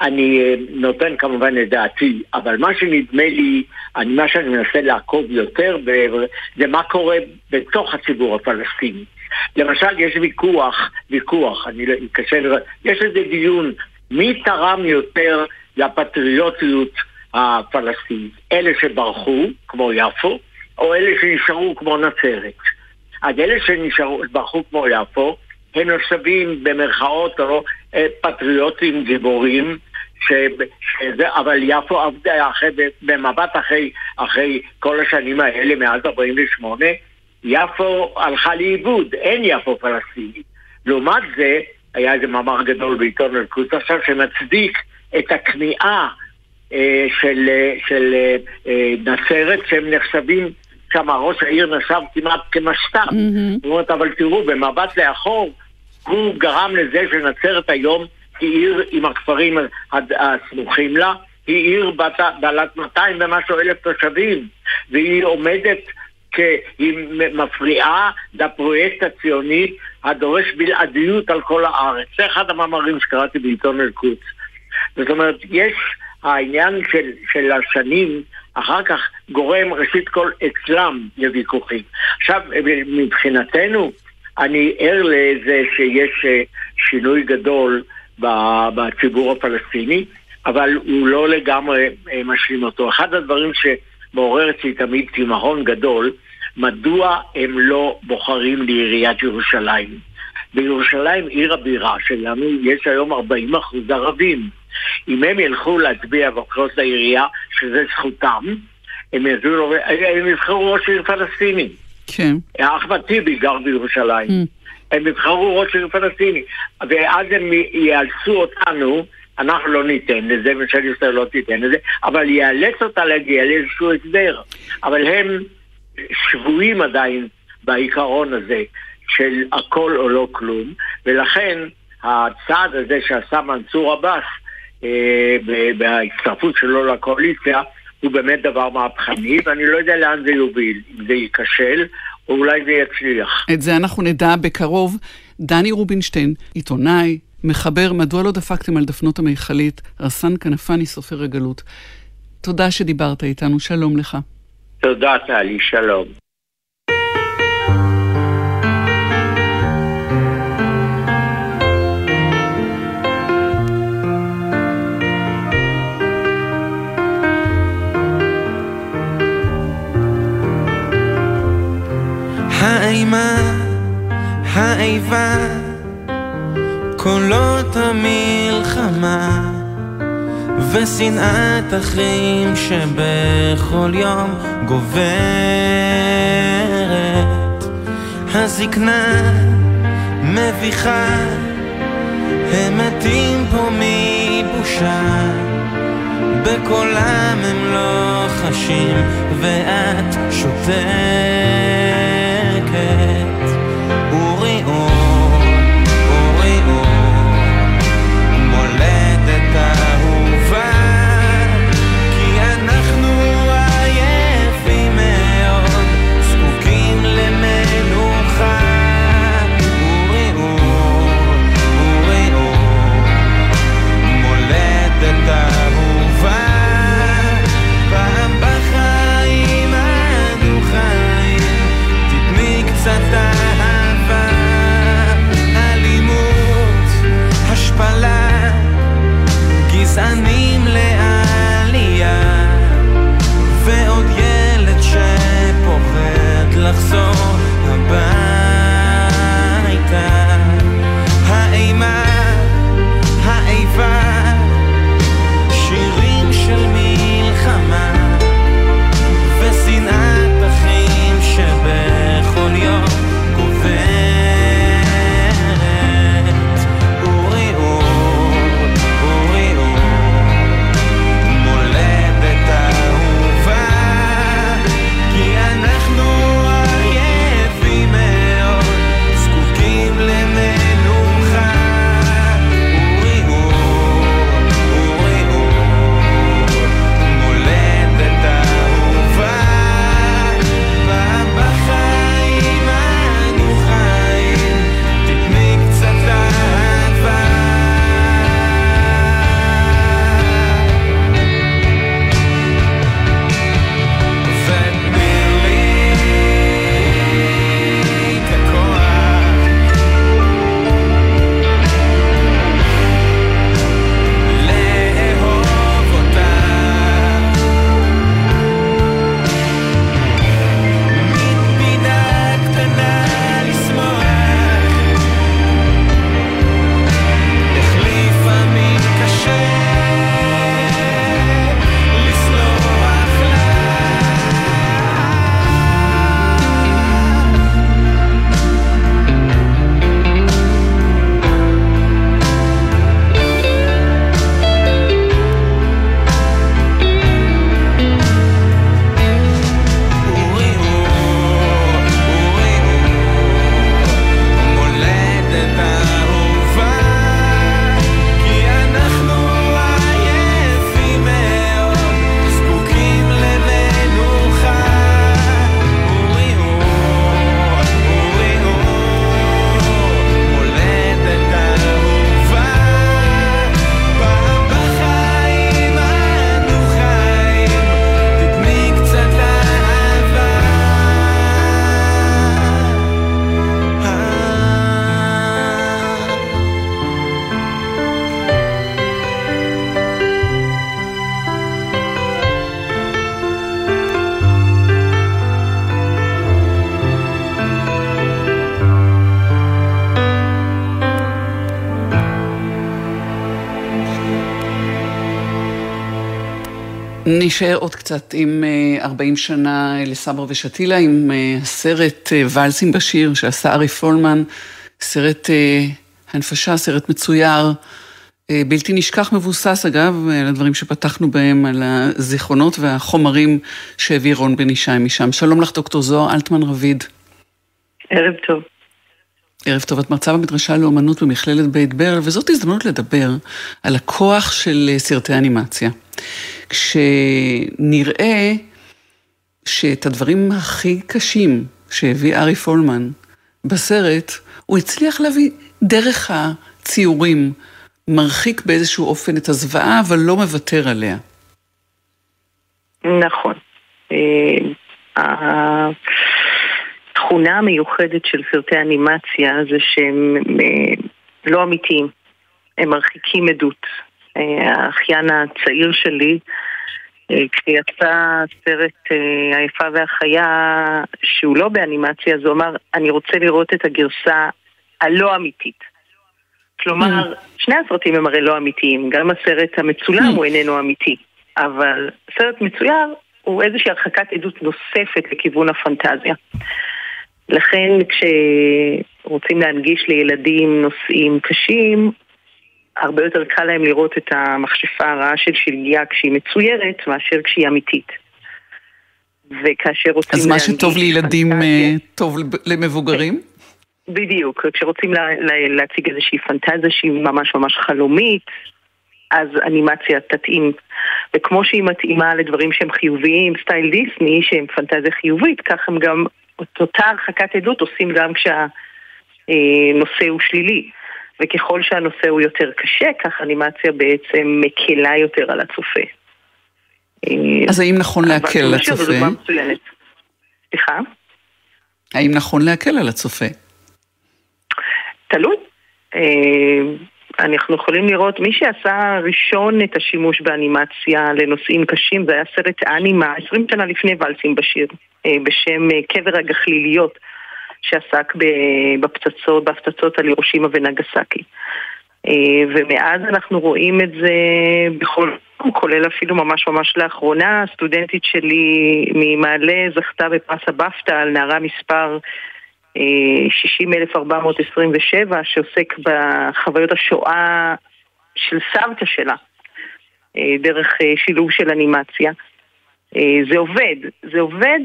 אני אה, נותן כמובן את דעתי, אבל מה שנדמה לי, אני, מה שאני מנסה לעקוב יותר, זה מה קורה בתוך הציבור הפלסטיני. למשל, יש ויכוח, ויכוח, אני לא, קשה לראות, יש איזה דיון מי תרם יותר לפטריוטיות הפלסטינית? אלה שברחו, כמו יפו, או אלה שנשארו כמו נצרת? אז אלה שברחו כמו יפו, הם נחשבים במרכאות או אה, פטריוטים גיבורים, ש, שזה, אבל יפו עבדה אחרי, במבט אחרי, אחרי כל השנים האלה, מאז 48, יפו הלכה לאיבוד, אין יפו פלסטינית. לעומת זה, היה איזה מאמר גדול בעיתון אל-קודס עכשיו שמצדיק את הכניעה אה, של, אה, של אה, אה, נסרת שהם נחשבים שם ראש העיר נחשב כמעט כמשת"פ. Mm-hmm. זאת אומרת, אבל תראו, במבט לאחור הוא גרם לזה שנצרת היום היא עיר עם הכפרים הסמוכים לה, היא עיר בעלת 200 ומשהו אלף תושבים, והיא עומדת היא מפריעה לפרויקט הציוני הדורש בלעדיות על כל הארץ. זה אחד המאמרים שקראתי בעיתון אל-קודס. זאת אומרת, יש העניין של, של השנים אחר כך גורם ראשית כל אצלם לוויכוחים. עכשיו, מבחינתנו, אני ער לזה שיש אה, שינוי גדול בציבור הפלסטיני, אבל הוא לא לגמרי אה, משלים אותו. אחד הדברים ש... מעורר אצלי תמיד תימהון גדול, מדוע הם לא בוחרים לעיריית ירושלים. בירושלים, עיר הבירה שלנו, יש היום 40 אחוז ערבים. אם הם ילכו להצביע בבחירות לעירייה, שזה זכותם, הם, יזו, הם יבחרו ראש עיר פלסטיני. כן. אחמד טיבי גר בירושלים. Mm. הם יבחרו ראש עיר פלסטיני. ואז הם יאלצו אותנו אנחנו לא ניתן לזה, ממשלת ישראל לא תיתן לזה, אבל יאלץ אותה להגיע לאיזשהו הסדר. אבל הם שבויים עדיין בעיקרון הזה של הכל או לא כלום, ולכן הצעד הזה שעשה מנסור עבאס אה, בהצטרפות שלו לקואליציה הוא באמת דבר מהפכני, ואני לא יודע לאן זה יוביל, אם זה ייכשל או אולי זה יצליח. את זה אנחנו נדע בקרוב. דני רובינשטיין, עיתונאי, מחבר מדוע לא דפקתם על דפנות המיכלית, רסן כנפני סופר הגלות. תודה שדיברת איתנו, שלום לך. תודה, טלי, שלום. האימה האיבה, קולות המלחמה, ושנאת אחים שבכל יום גוברת. הזקנה מביכה, הם מתים פה מבושה. בקולם הם לא חשים, ואת שותקת. care. נשאר עוד קצת עם 40 אה, שנה לסברה ושתילה, עם אה, הסרט אה, ואלסים בשיר שעשה ארי פולמן, סרט הנפשה, סרט מצויר, בלתי נשכח מבוסס אגב, על הדברים שפתחנו בהם, על הזיכרונות והחומרים שהביא רון בן ישי משם. שלום לך דוקטור זוהר אלטמן רביד. ערב טוב. ערב טוב, את מרצה במדרשה לאומנות במכללת בית ברל, וזאת הזדמנות לדבר על הכוח של סרטי אנימציה. כשנראה שאת הדברים הכי קשים שהביא ארי פולמן בסרט, הוא הצליח להביא דרך הציורים, מרחיק באיזשהו אופן את הזוועה, אבל לא מוותר עליה. נכון. התכונה המיוחדת של סרטי אנימציה זה שהם אה, לא אמיתיים, הם מרחיקים עדות. אה, האחיין הצעיר שלי, אה, כשיצא סרט היפה והחיה שהוא לא באנימציה, אז הוא אמר, אני רוצה לראות את הגרסה הלא אמיתית. כלומר, mm. שני הסרטים הם הרי לא אמיתיים, גם הסרט המצולם mm. הוא איננו אמיתי, אבל סרט מצויר הוא איזושהי הרחקת עדות נוספת לכיוון הפנטזיה. לכן כשרוצים להנגיש לילדים נושאים קשים, הרבה יותר קל להם לראות את המכשפה הרעה של שלגיה כשהיא מצוירת מאשר כשהיא אמיתית. וכאשר רוצים אז מה שטוב לילדים פנטזיה, טוב למבוגרים? בדיוק, כשרוצים לה, לה, להציג איזושהי פנטזיה שהיא ממש ממש חלומית, אז אנימציה תתאים. וכמו שהיא מתאימה לדברים שהם חיוביים, סטייל דיסני, שהם פנטזיה חיובית, כך הם גם, את אותה הרחקת עדות עושים גם כשהנושא הוא שלילי. וככל שהנושא הוא יותר קשה, כך אנימציה בעצם מקלה יותר על הצופה. אז האם נכון להקל על הצופה? סליחה? האם נכון להקל על הצופה? תלוי. אה, אנחנו יכולים לראות, מי שעשה ראשון את השימוש באנימציה לנושאים קשים זה היה סרט אנימה 20 שנה לפני ולסים בשיר, אה, בשם אה, קבר הגחליליות, שעסק בפצצות, בהפצצות על ירושימה ונגסקי. ומאז אנחנו רואים את זה בכל, כולל אפילו ממש ממש לאחרונה, סטודנטית שלי ממעלה זכתה בפרס הבפטה על נערה מספר 60,427 שעוסק בחוויות השואה של סבתא שלה אה, דרך אה, שילוב של אנימציה. אה, זה עובד, זה עובד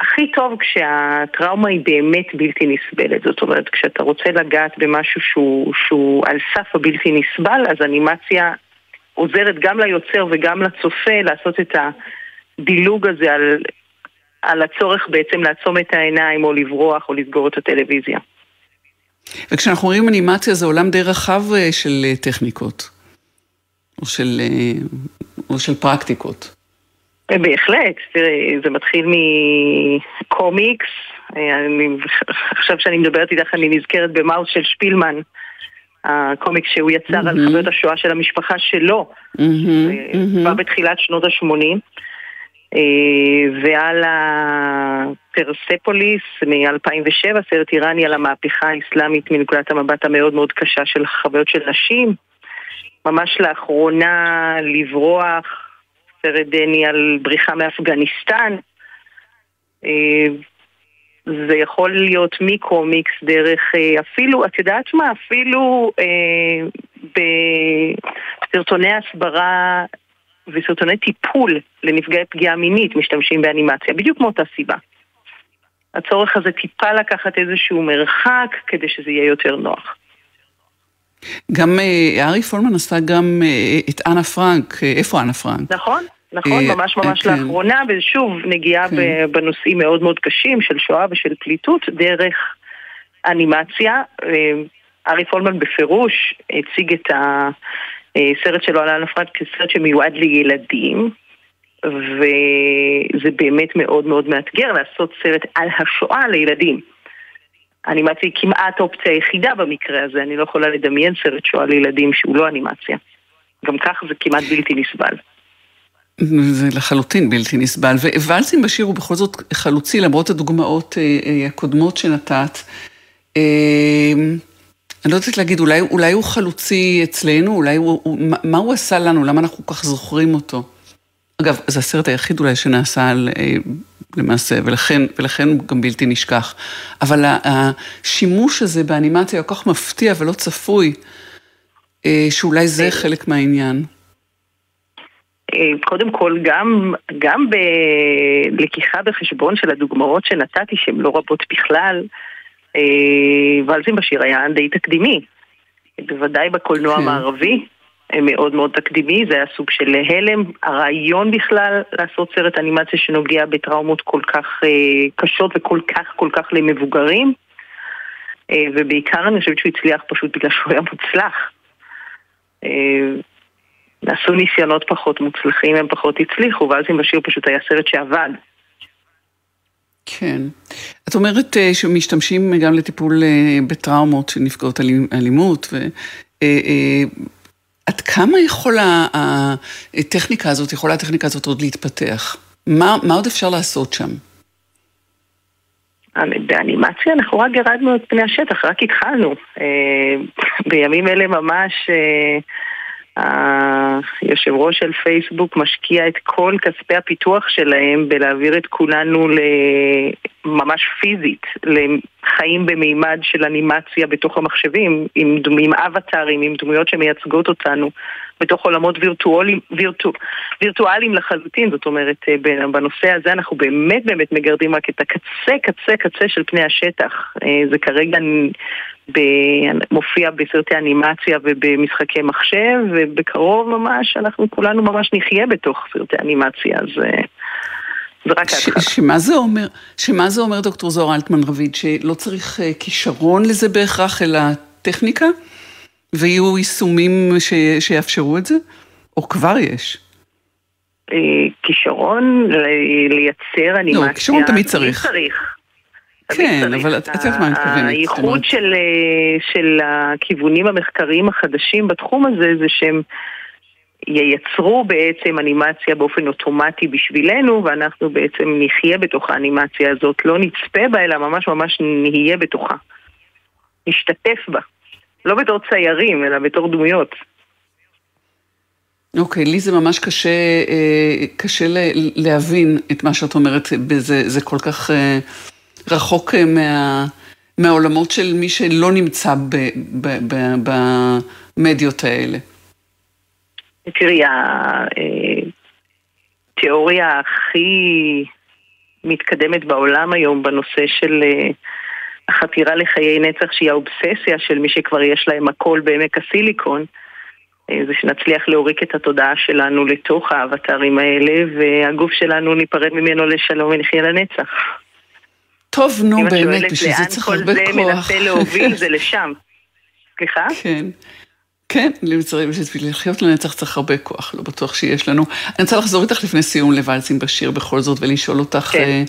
הכי טוב כשהטראומה היא באמת בלתי נסבלת. זאת אומרת, כשאתה רוצה לגעת במשהו שהוא, שהוא על סף הבלתי נסבל, אז אנימציה עוזרת גם ליוצר וגם לצופה לעשות את הדילוג הזה על על הצורך בעצם לעצום את העיניים או לברוח או לסגור את הטלוויזיה. וכשאנחנו רואים אנימציה זה עולם די רחב אה, של אה, טכניקות, או של, אה, או של פרקטיקות. בהחלט, תראה, זה מתחיל מקומיקס, אני, עכשיו שאני מדברת איתך אני נזכרת במאוס של שפילמן, הקומיקס שהוא יצר mm-hmm. על חוויות השואה של המשפחה שלו, mm-hmm, mm-hmm. בתחילת שנות ה-80. אה, ועל הפרספוליס מ-2007, סרט איראני על המהפכה האסלאמית מנקודת המבט המאוד מאוד קשה של חוויות של נשים. ממש לאחרונה לברוח, סרט דני על בריחה מאפגניסטן. אה, זה יכול להיות מקומיקס דרך אה, אפילו, את יודעת מה? אפילו אה, בסרטוני הסברה וסרטוני טיפול לנפגעי פגיעה מינית משתמשים באנימציה, בדיוק מאותה סיבה. הצורך הזה טיפה לקחת איזשהו מרחק כדי שזה יהיה יותר נוח. גם אה, ארי פולמן עשתה גם אה, את אנה פרנק, אה, איפה אנה פרנק? נכון, נכון, ממש ממש כן. לאחרונה, ושוב, נגיעה כן. בנושאים מאוד מאוד קשים של שואה ושל פליטות דרך אנימציה. ארי פולמן בפירוש הציג את ה... אה, סרט שלו על הנפרד כסרט שמיועד לילדים, וזה באמת מאוד מאוד מאתגר לעשות סרט על השואה לילדים. אנימציה היא כמעט האופציה היחידה במקרה הזה, אני לא יכולה לדמיין סרט שואה לילדים שהוא לא אנימציה. גם כך זה כמעט בלתי נסבל. זה לחלוטין בלתי נסבל, ווואלסים בשיר הוא בכל זאת חלוצי למרות הדוגמאות אה, אה, הקודמות שנתת. אני לא יודעת להגיד, אולי, אולי הוא חלוצי אצלנו, אולי הוא, הוא, מה הוא עשה לנו, למה אנחנו כל כך זוכרים אותו? אגב, זה הסרט היחיד אולי שנעשה על, אה, למעשה, ולכן, ולכן הוא גם בלתי נשכח. אבל השימוש הזה באנימציה כל כך מפתיע ולא צפוי, אה, שאולי זה חלק מהעניין. אה, קודם כל, גם, גם בלקיחה בחשבון של הדוגמאות שנתתי, שהן לא רבות בכלל, אה, ולזים בשיר היה די תקדימי. בוודאי בקולנוע כן. המערבי, מאוד מאוד תקדימי, זה היה סוג של הלם. הרעיון בכלל לעשות סרט אנימציה שנוגע בטראומות כל כך אה, קשות וכל כך כל כך למבוגרים. אה, ובעיקר אני חושבת שהוא הצליח פשוט בגלל שהוא היה מוצלח. נעשו ניסיונות פחות מוצלחים, הם פחות הצליחו, ואז עם בשיר פשוט היה סרט שעבד. כן. את אומרת אה, שמשתמשים גם לטיפול אה, בטראומות של נפגעות אלימות, ועד אה, כמה יכולה הטכניקה הזאת, יכולה הטכניקה הזאת עוד להתפתח? מה, מה עוד אפשר לעשות שם? באנימציה אנחנו רק ירדנו את פני השטח, רק התחלנו. בימים אלה ממש היושב ראש של פייסבוק משקיע את כל כספי הפיתוח שלהם בלהעביר את כולנו ממש פיזית לחיים במימד של אנימציה בתוך המחשבים, עם, עם אבטארים, עם דמויות שמייצגות אותנו. בתוך עולמות וירטואלים, וירטו, וירטואליים לחלוטין, זאת אומרת, אה, בנושא הזה אנחנו באמת באמת מגרדים רק את הקצה, קצה, קצה של פני השטח. אה, זה כרגע ב... מופיע בסרטי אנימציה ובמשחקי מחשב, ובקרוב ממש אנחנו כולנו ממש נחיה בתוך סרטי אנימציה, אז... אה, זה רק ההתחלה. שמה זה אומר, שמה זה אומר דוקטור זוהר אלטמן רביד, שלא צריך כישרון לזה בהכרח, אלא טכניקה? ויהיו יישומים ש... שיאפשרו את זה? או כבר יש? אה, כישרון לייצר אנימציה. לא, כישרון תמיד צריך. צריך. כן, אבל את יודעת מה אני מתכוונת. הייחוד של, אה, של הכיוונים המחקריים החדשים בתחום הזה זה שהם ייצרו בעצם אנימציה באופן אוטומטי בשבילנו ואנחנו בעצם נחיה בתוך האנימציה הזאת, לא נצפה בה אלא ממש ממש נהיה בתוכה. נשתתף בה. לא בתור ציירים, אלא בתור דמויות. אוקיי, לי זה ממש קשה, אה, קשה להבין את מה שאת אומרת, זה, זה כל כך אה, רחוק אה, מה, מהעולמות של מי שלא נמצא ב, ב, ב, במדיות האלה. תראי, התיאוריה הכי מתקדמת בעולם היום בנושא של החתירה לחיי נצח שהיא האובססיה של מי שכבר יש להם הכל בעמק הסיליקון, אה, זה שנצליח להוריק את התודעה שלנו לתוך האבטרים האלה, והגוף שלנו ניפרד ממנו לשלום ונחיה לנצח. טוב, נו, באמת, בשביל זה צריך הרבה כוח. אם את שואלת לאן כל זה מנסה להוביל, זה לשם. סליחה? כן. כן, בשביל לחיות לנצח צריך הרבה כוח, לא בטוח שיש לנו. אני רוצה לחזור איתך לפני סיום לוואלסים בשיר בכל זאת ולשאול אותך, כן.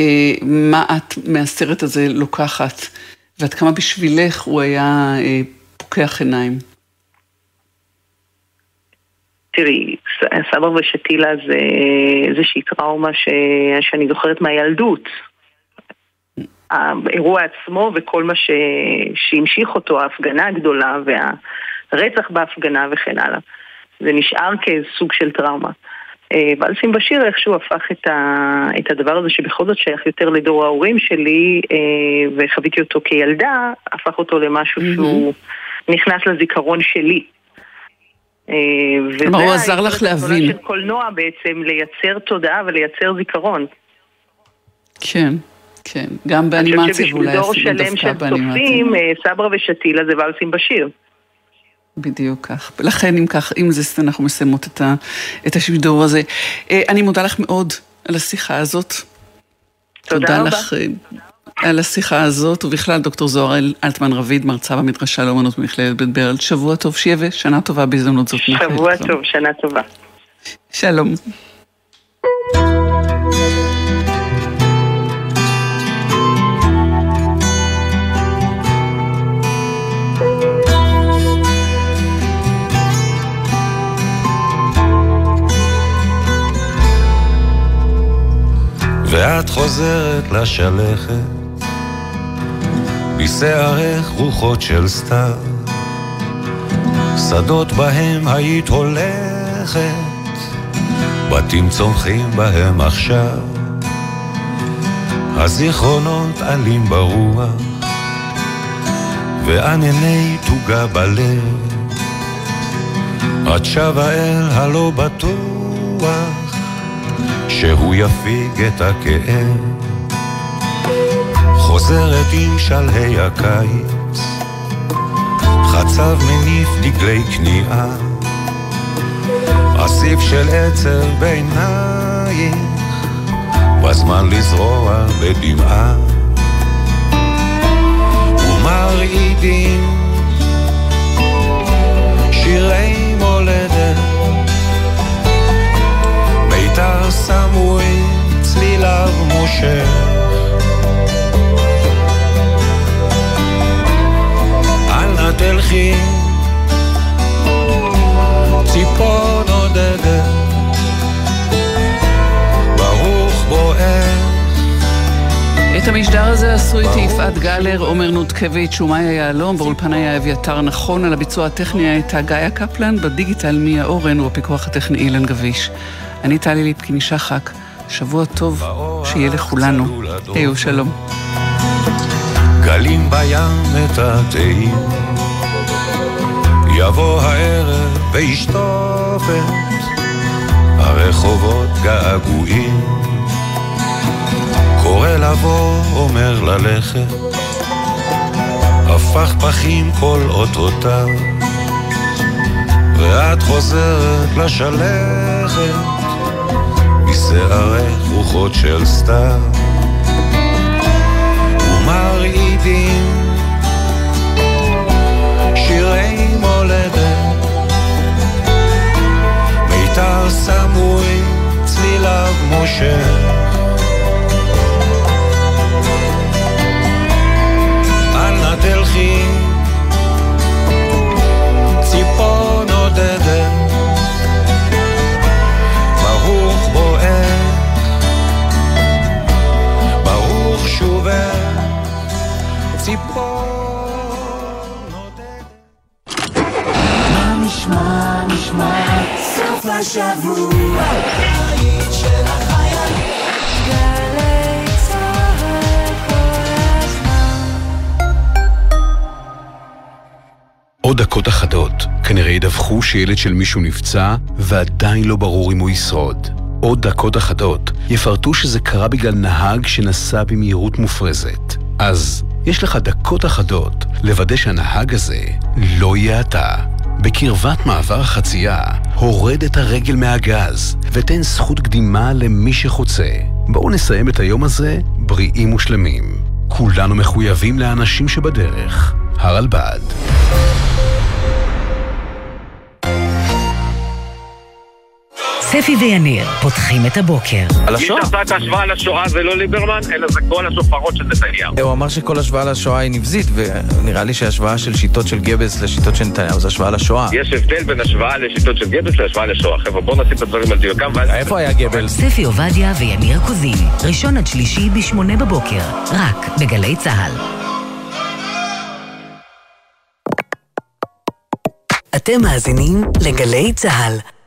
אה, מה את מהסרט הזה לוקחת, ועד כמה בשבילך הוא היה אה, פוקח עיניים. תראי, סבא ושתילה זה איזושהי טראומה ש... שאני זוכרת מהילדות. האירוע עצמו וכל מה ש... שהמשיך אותו, ההפגנה הגדולה והרצח בהפגנה וכן הלאה. זה נשאר כסוג של טראומה. אה, ואלסים בשיר איכשהו הפך את, ה, את הדבר הזה שבכל זאת שייך יותר לדור ההורים שלי אה, וחוויתי אותו כילדה, הפך אותו למשהו mm-hmm. שהוא נכנס לזיכרון שלי. אה, כלומר, הוא עזר לך להבין. של קולנוע בעצם, לייצר תודעה ולייצר זיכרון. כן. כן, גם באנימציה ואולי אפילו דווקא באנימציה. אני חושבת שבשביל דור שלם של צופים, סברה ושתילה זה ואלסים בשיר. בדיוק כך. לכן, אם כך, אם זה, אנחנו מסיימות את, ה, את השידור הזה. אה, אני מודה לך מאוד על השיחה הזאת. תודה, תודה רבה. לך אה, על השיחה הזאת, ובכלל דוקטור זוהר אלטמן רביד, מרצה במדרשה לאומנות במכללת בית ברל. שבוע טוב שיהיה ושנה טובה בהזדמנות זאת. שבוע טוב, שנה טובה. שלום. ואת חוזרת לשלכת, בשערך רוחות של סתיו, שדות בהם היית הולכת, בתים צומחים בהם עכשיו, הזיכרונות עלים ברוח, וענני תוגה בלב, את שבה אל הלא בטוח שהוא יפיג את הכאב. חוזרת עם שלהי הקיץ, חצב מניף דגלי כניעה, אסיף של עצר בעינייך, בזמן לזרוע בדמעה. ומרעידים שירי מולדת מיתר סמוי, צליליו מושך. אל נא תלכי, ציפור נודדת, ברוך בואך, את המשדר הזה עשו איתי יפעת גלר, עומר נודקביץ' ומאיה יהלום, באולפן היה אביתר נכון, על הביצוע הטכני הייתה גאיה קפלן, בדיגיטל מיה אורן ובפיקוח הטכני אילן גביש. אני טלי ליפקין שחק, שבוע טוב, שיהיה לכולנו. היו שלום. גלים בים מטאטאים, יבוא הערב וישטופת, הרחובות געגועים. קורא לבוא, אומר ללכת, הפך פחים כל אותותיו, ואת חוזרת לשלכת, משערך רוחות של סתיו, ומרעידים שירי מולדת, מיתר סמוי, צליליו משה. שילד של מישהו נפצע, ועדיין לא ברור אם הוא ישרוד. עוד דקות אחדות יפרטו שזה קרה בגלל נהג שנסע במהירות מופרזת. אז יש לך דקות אחדות לוודא שהנהג הזה לא יהיה אתה. בקרבת מעבר החצייה, הורד את הרגל מהגז ותן זכות קדימה למי שחוצה. בואו נסיים את היום הזה בריאים ושלמים. כולנו מחויבים לאנשים שבדרך. הרלב"ד ספי ויניר פותחים את הבוקר. על השואה? מי שעשה את ההשוואה לשואה זה לא ליברמן, אלא זה כל השופרות של נתניהו. הוא אמר שכל השוואה לשואה היא נבזית, ונראה לי שהשוואה של שיטות של גבלס לשיטות של נתניהו זה השוואה לשואה. יש הבדל בין השוואה לשיטות של גבלס להשוואה לשואה. חבר'ה, בואו נשים את הדברים על דיוקם. איפה היה גבלס? ספי עובדיה ויניר קוזין, ראשון עד שלישי בשמונה בבוקר, רק בגלי צה"ל. אתם מאזינים לגלי צה"ל.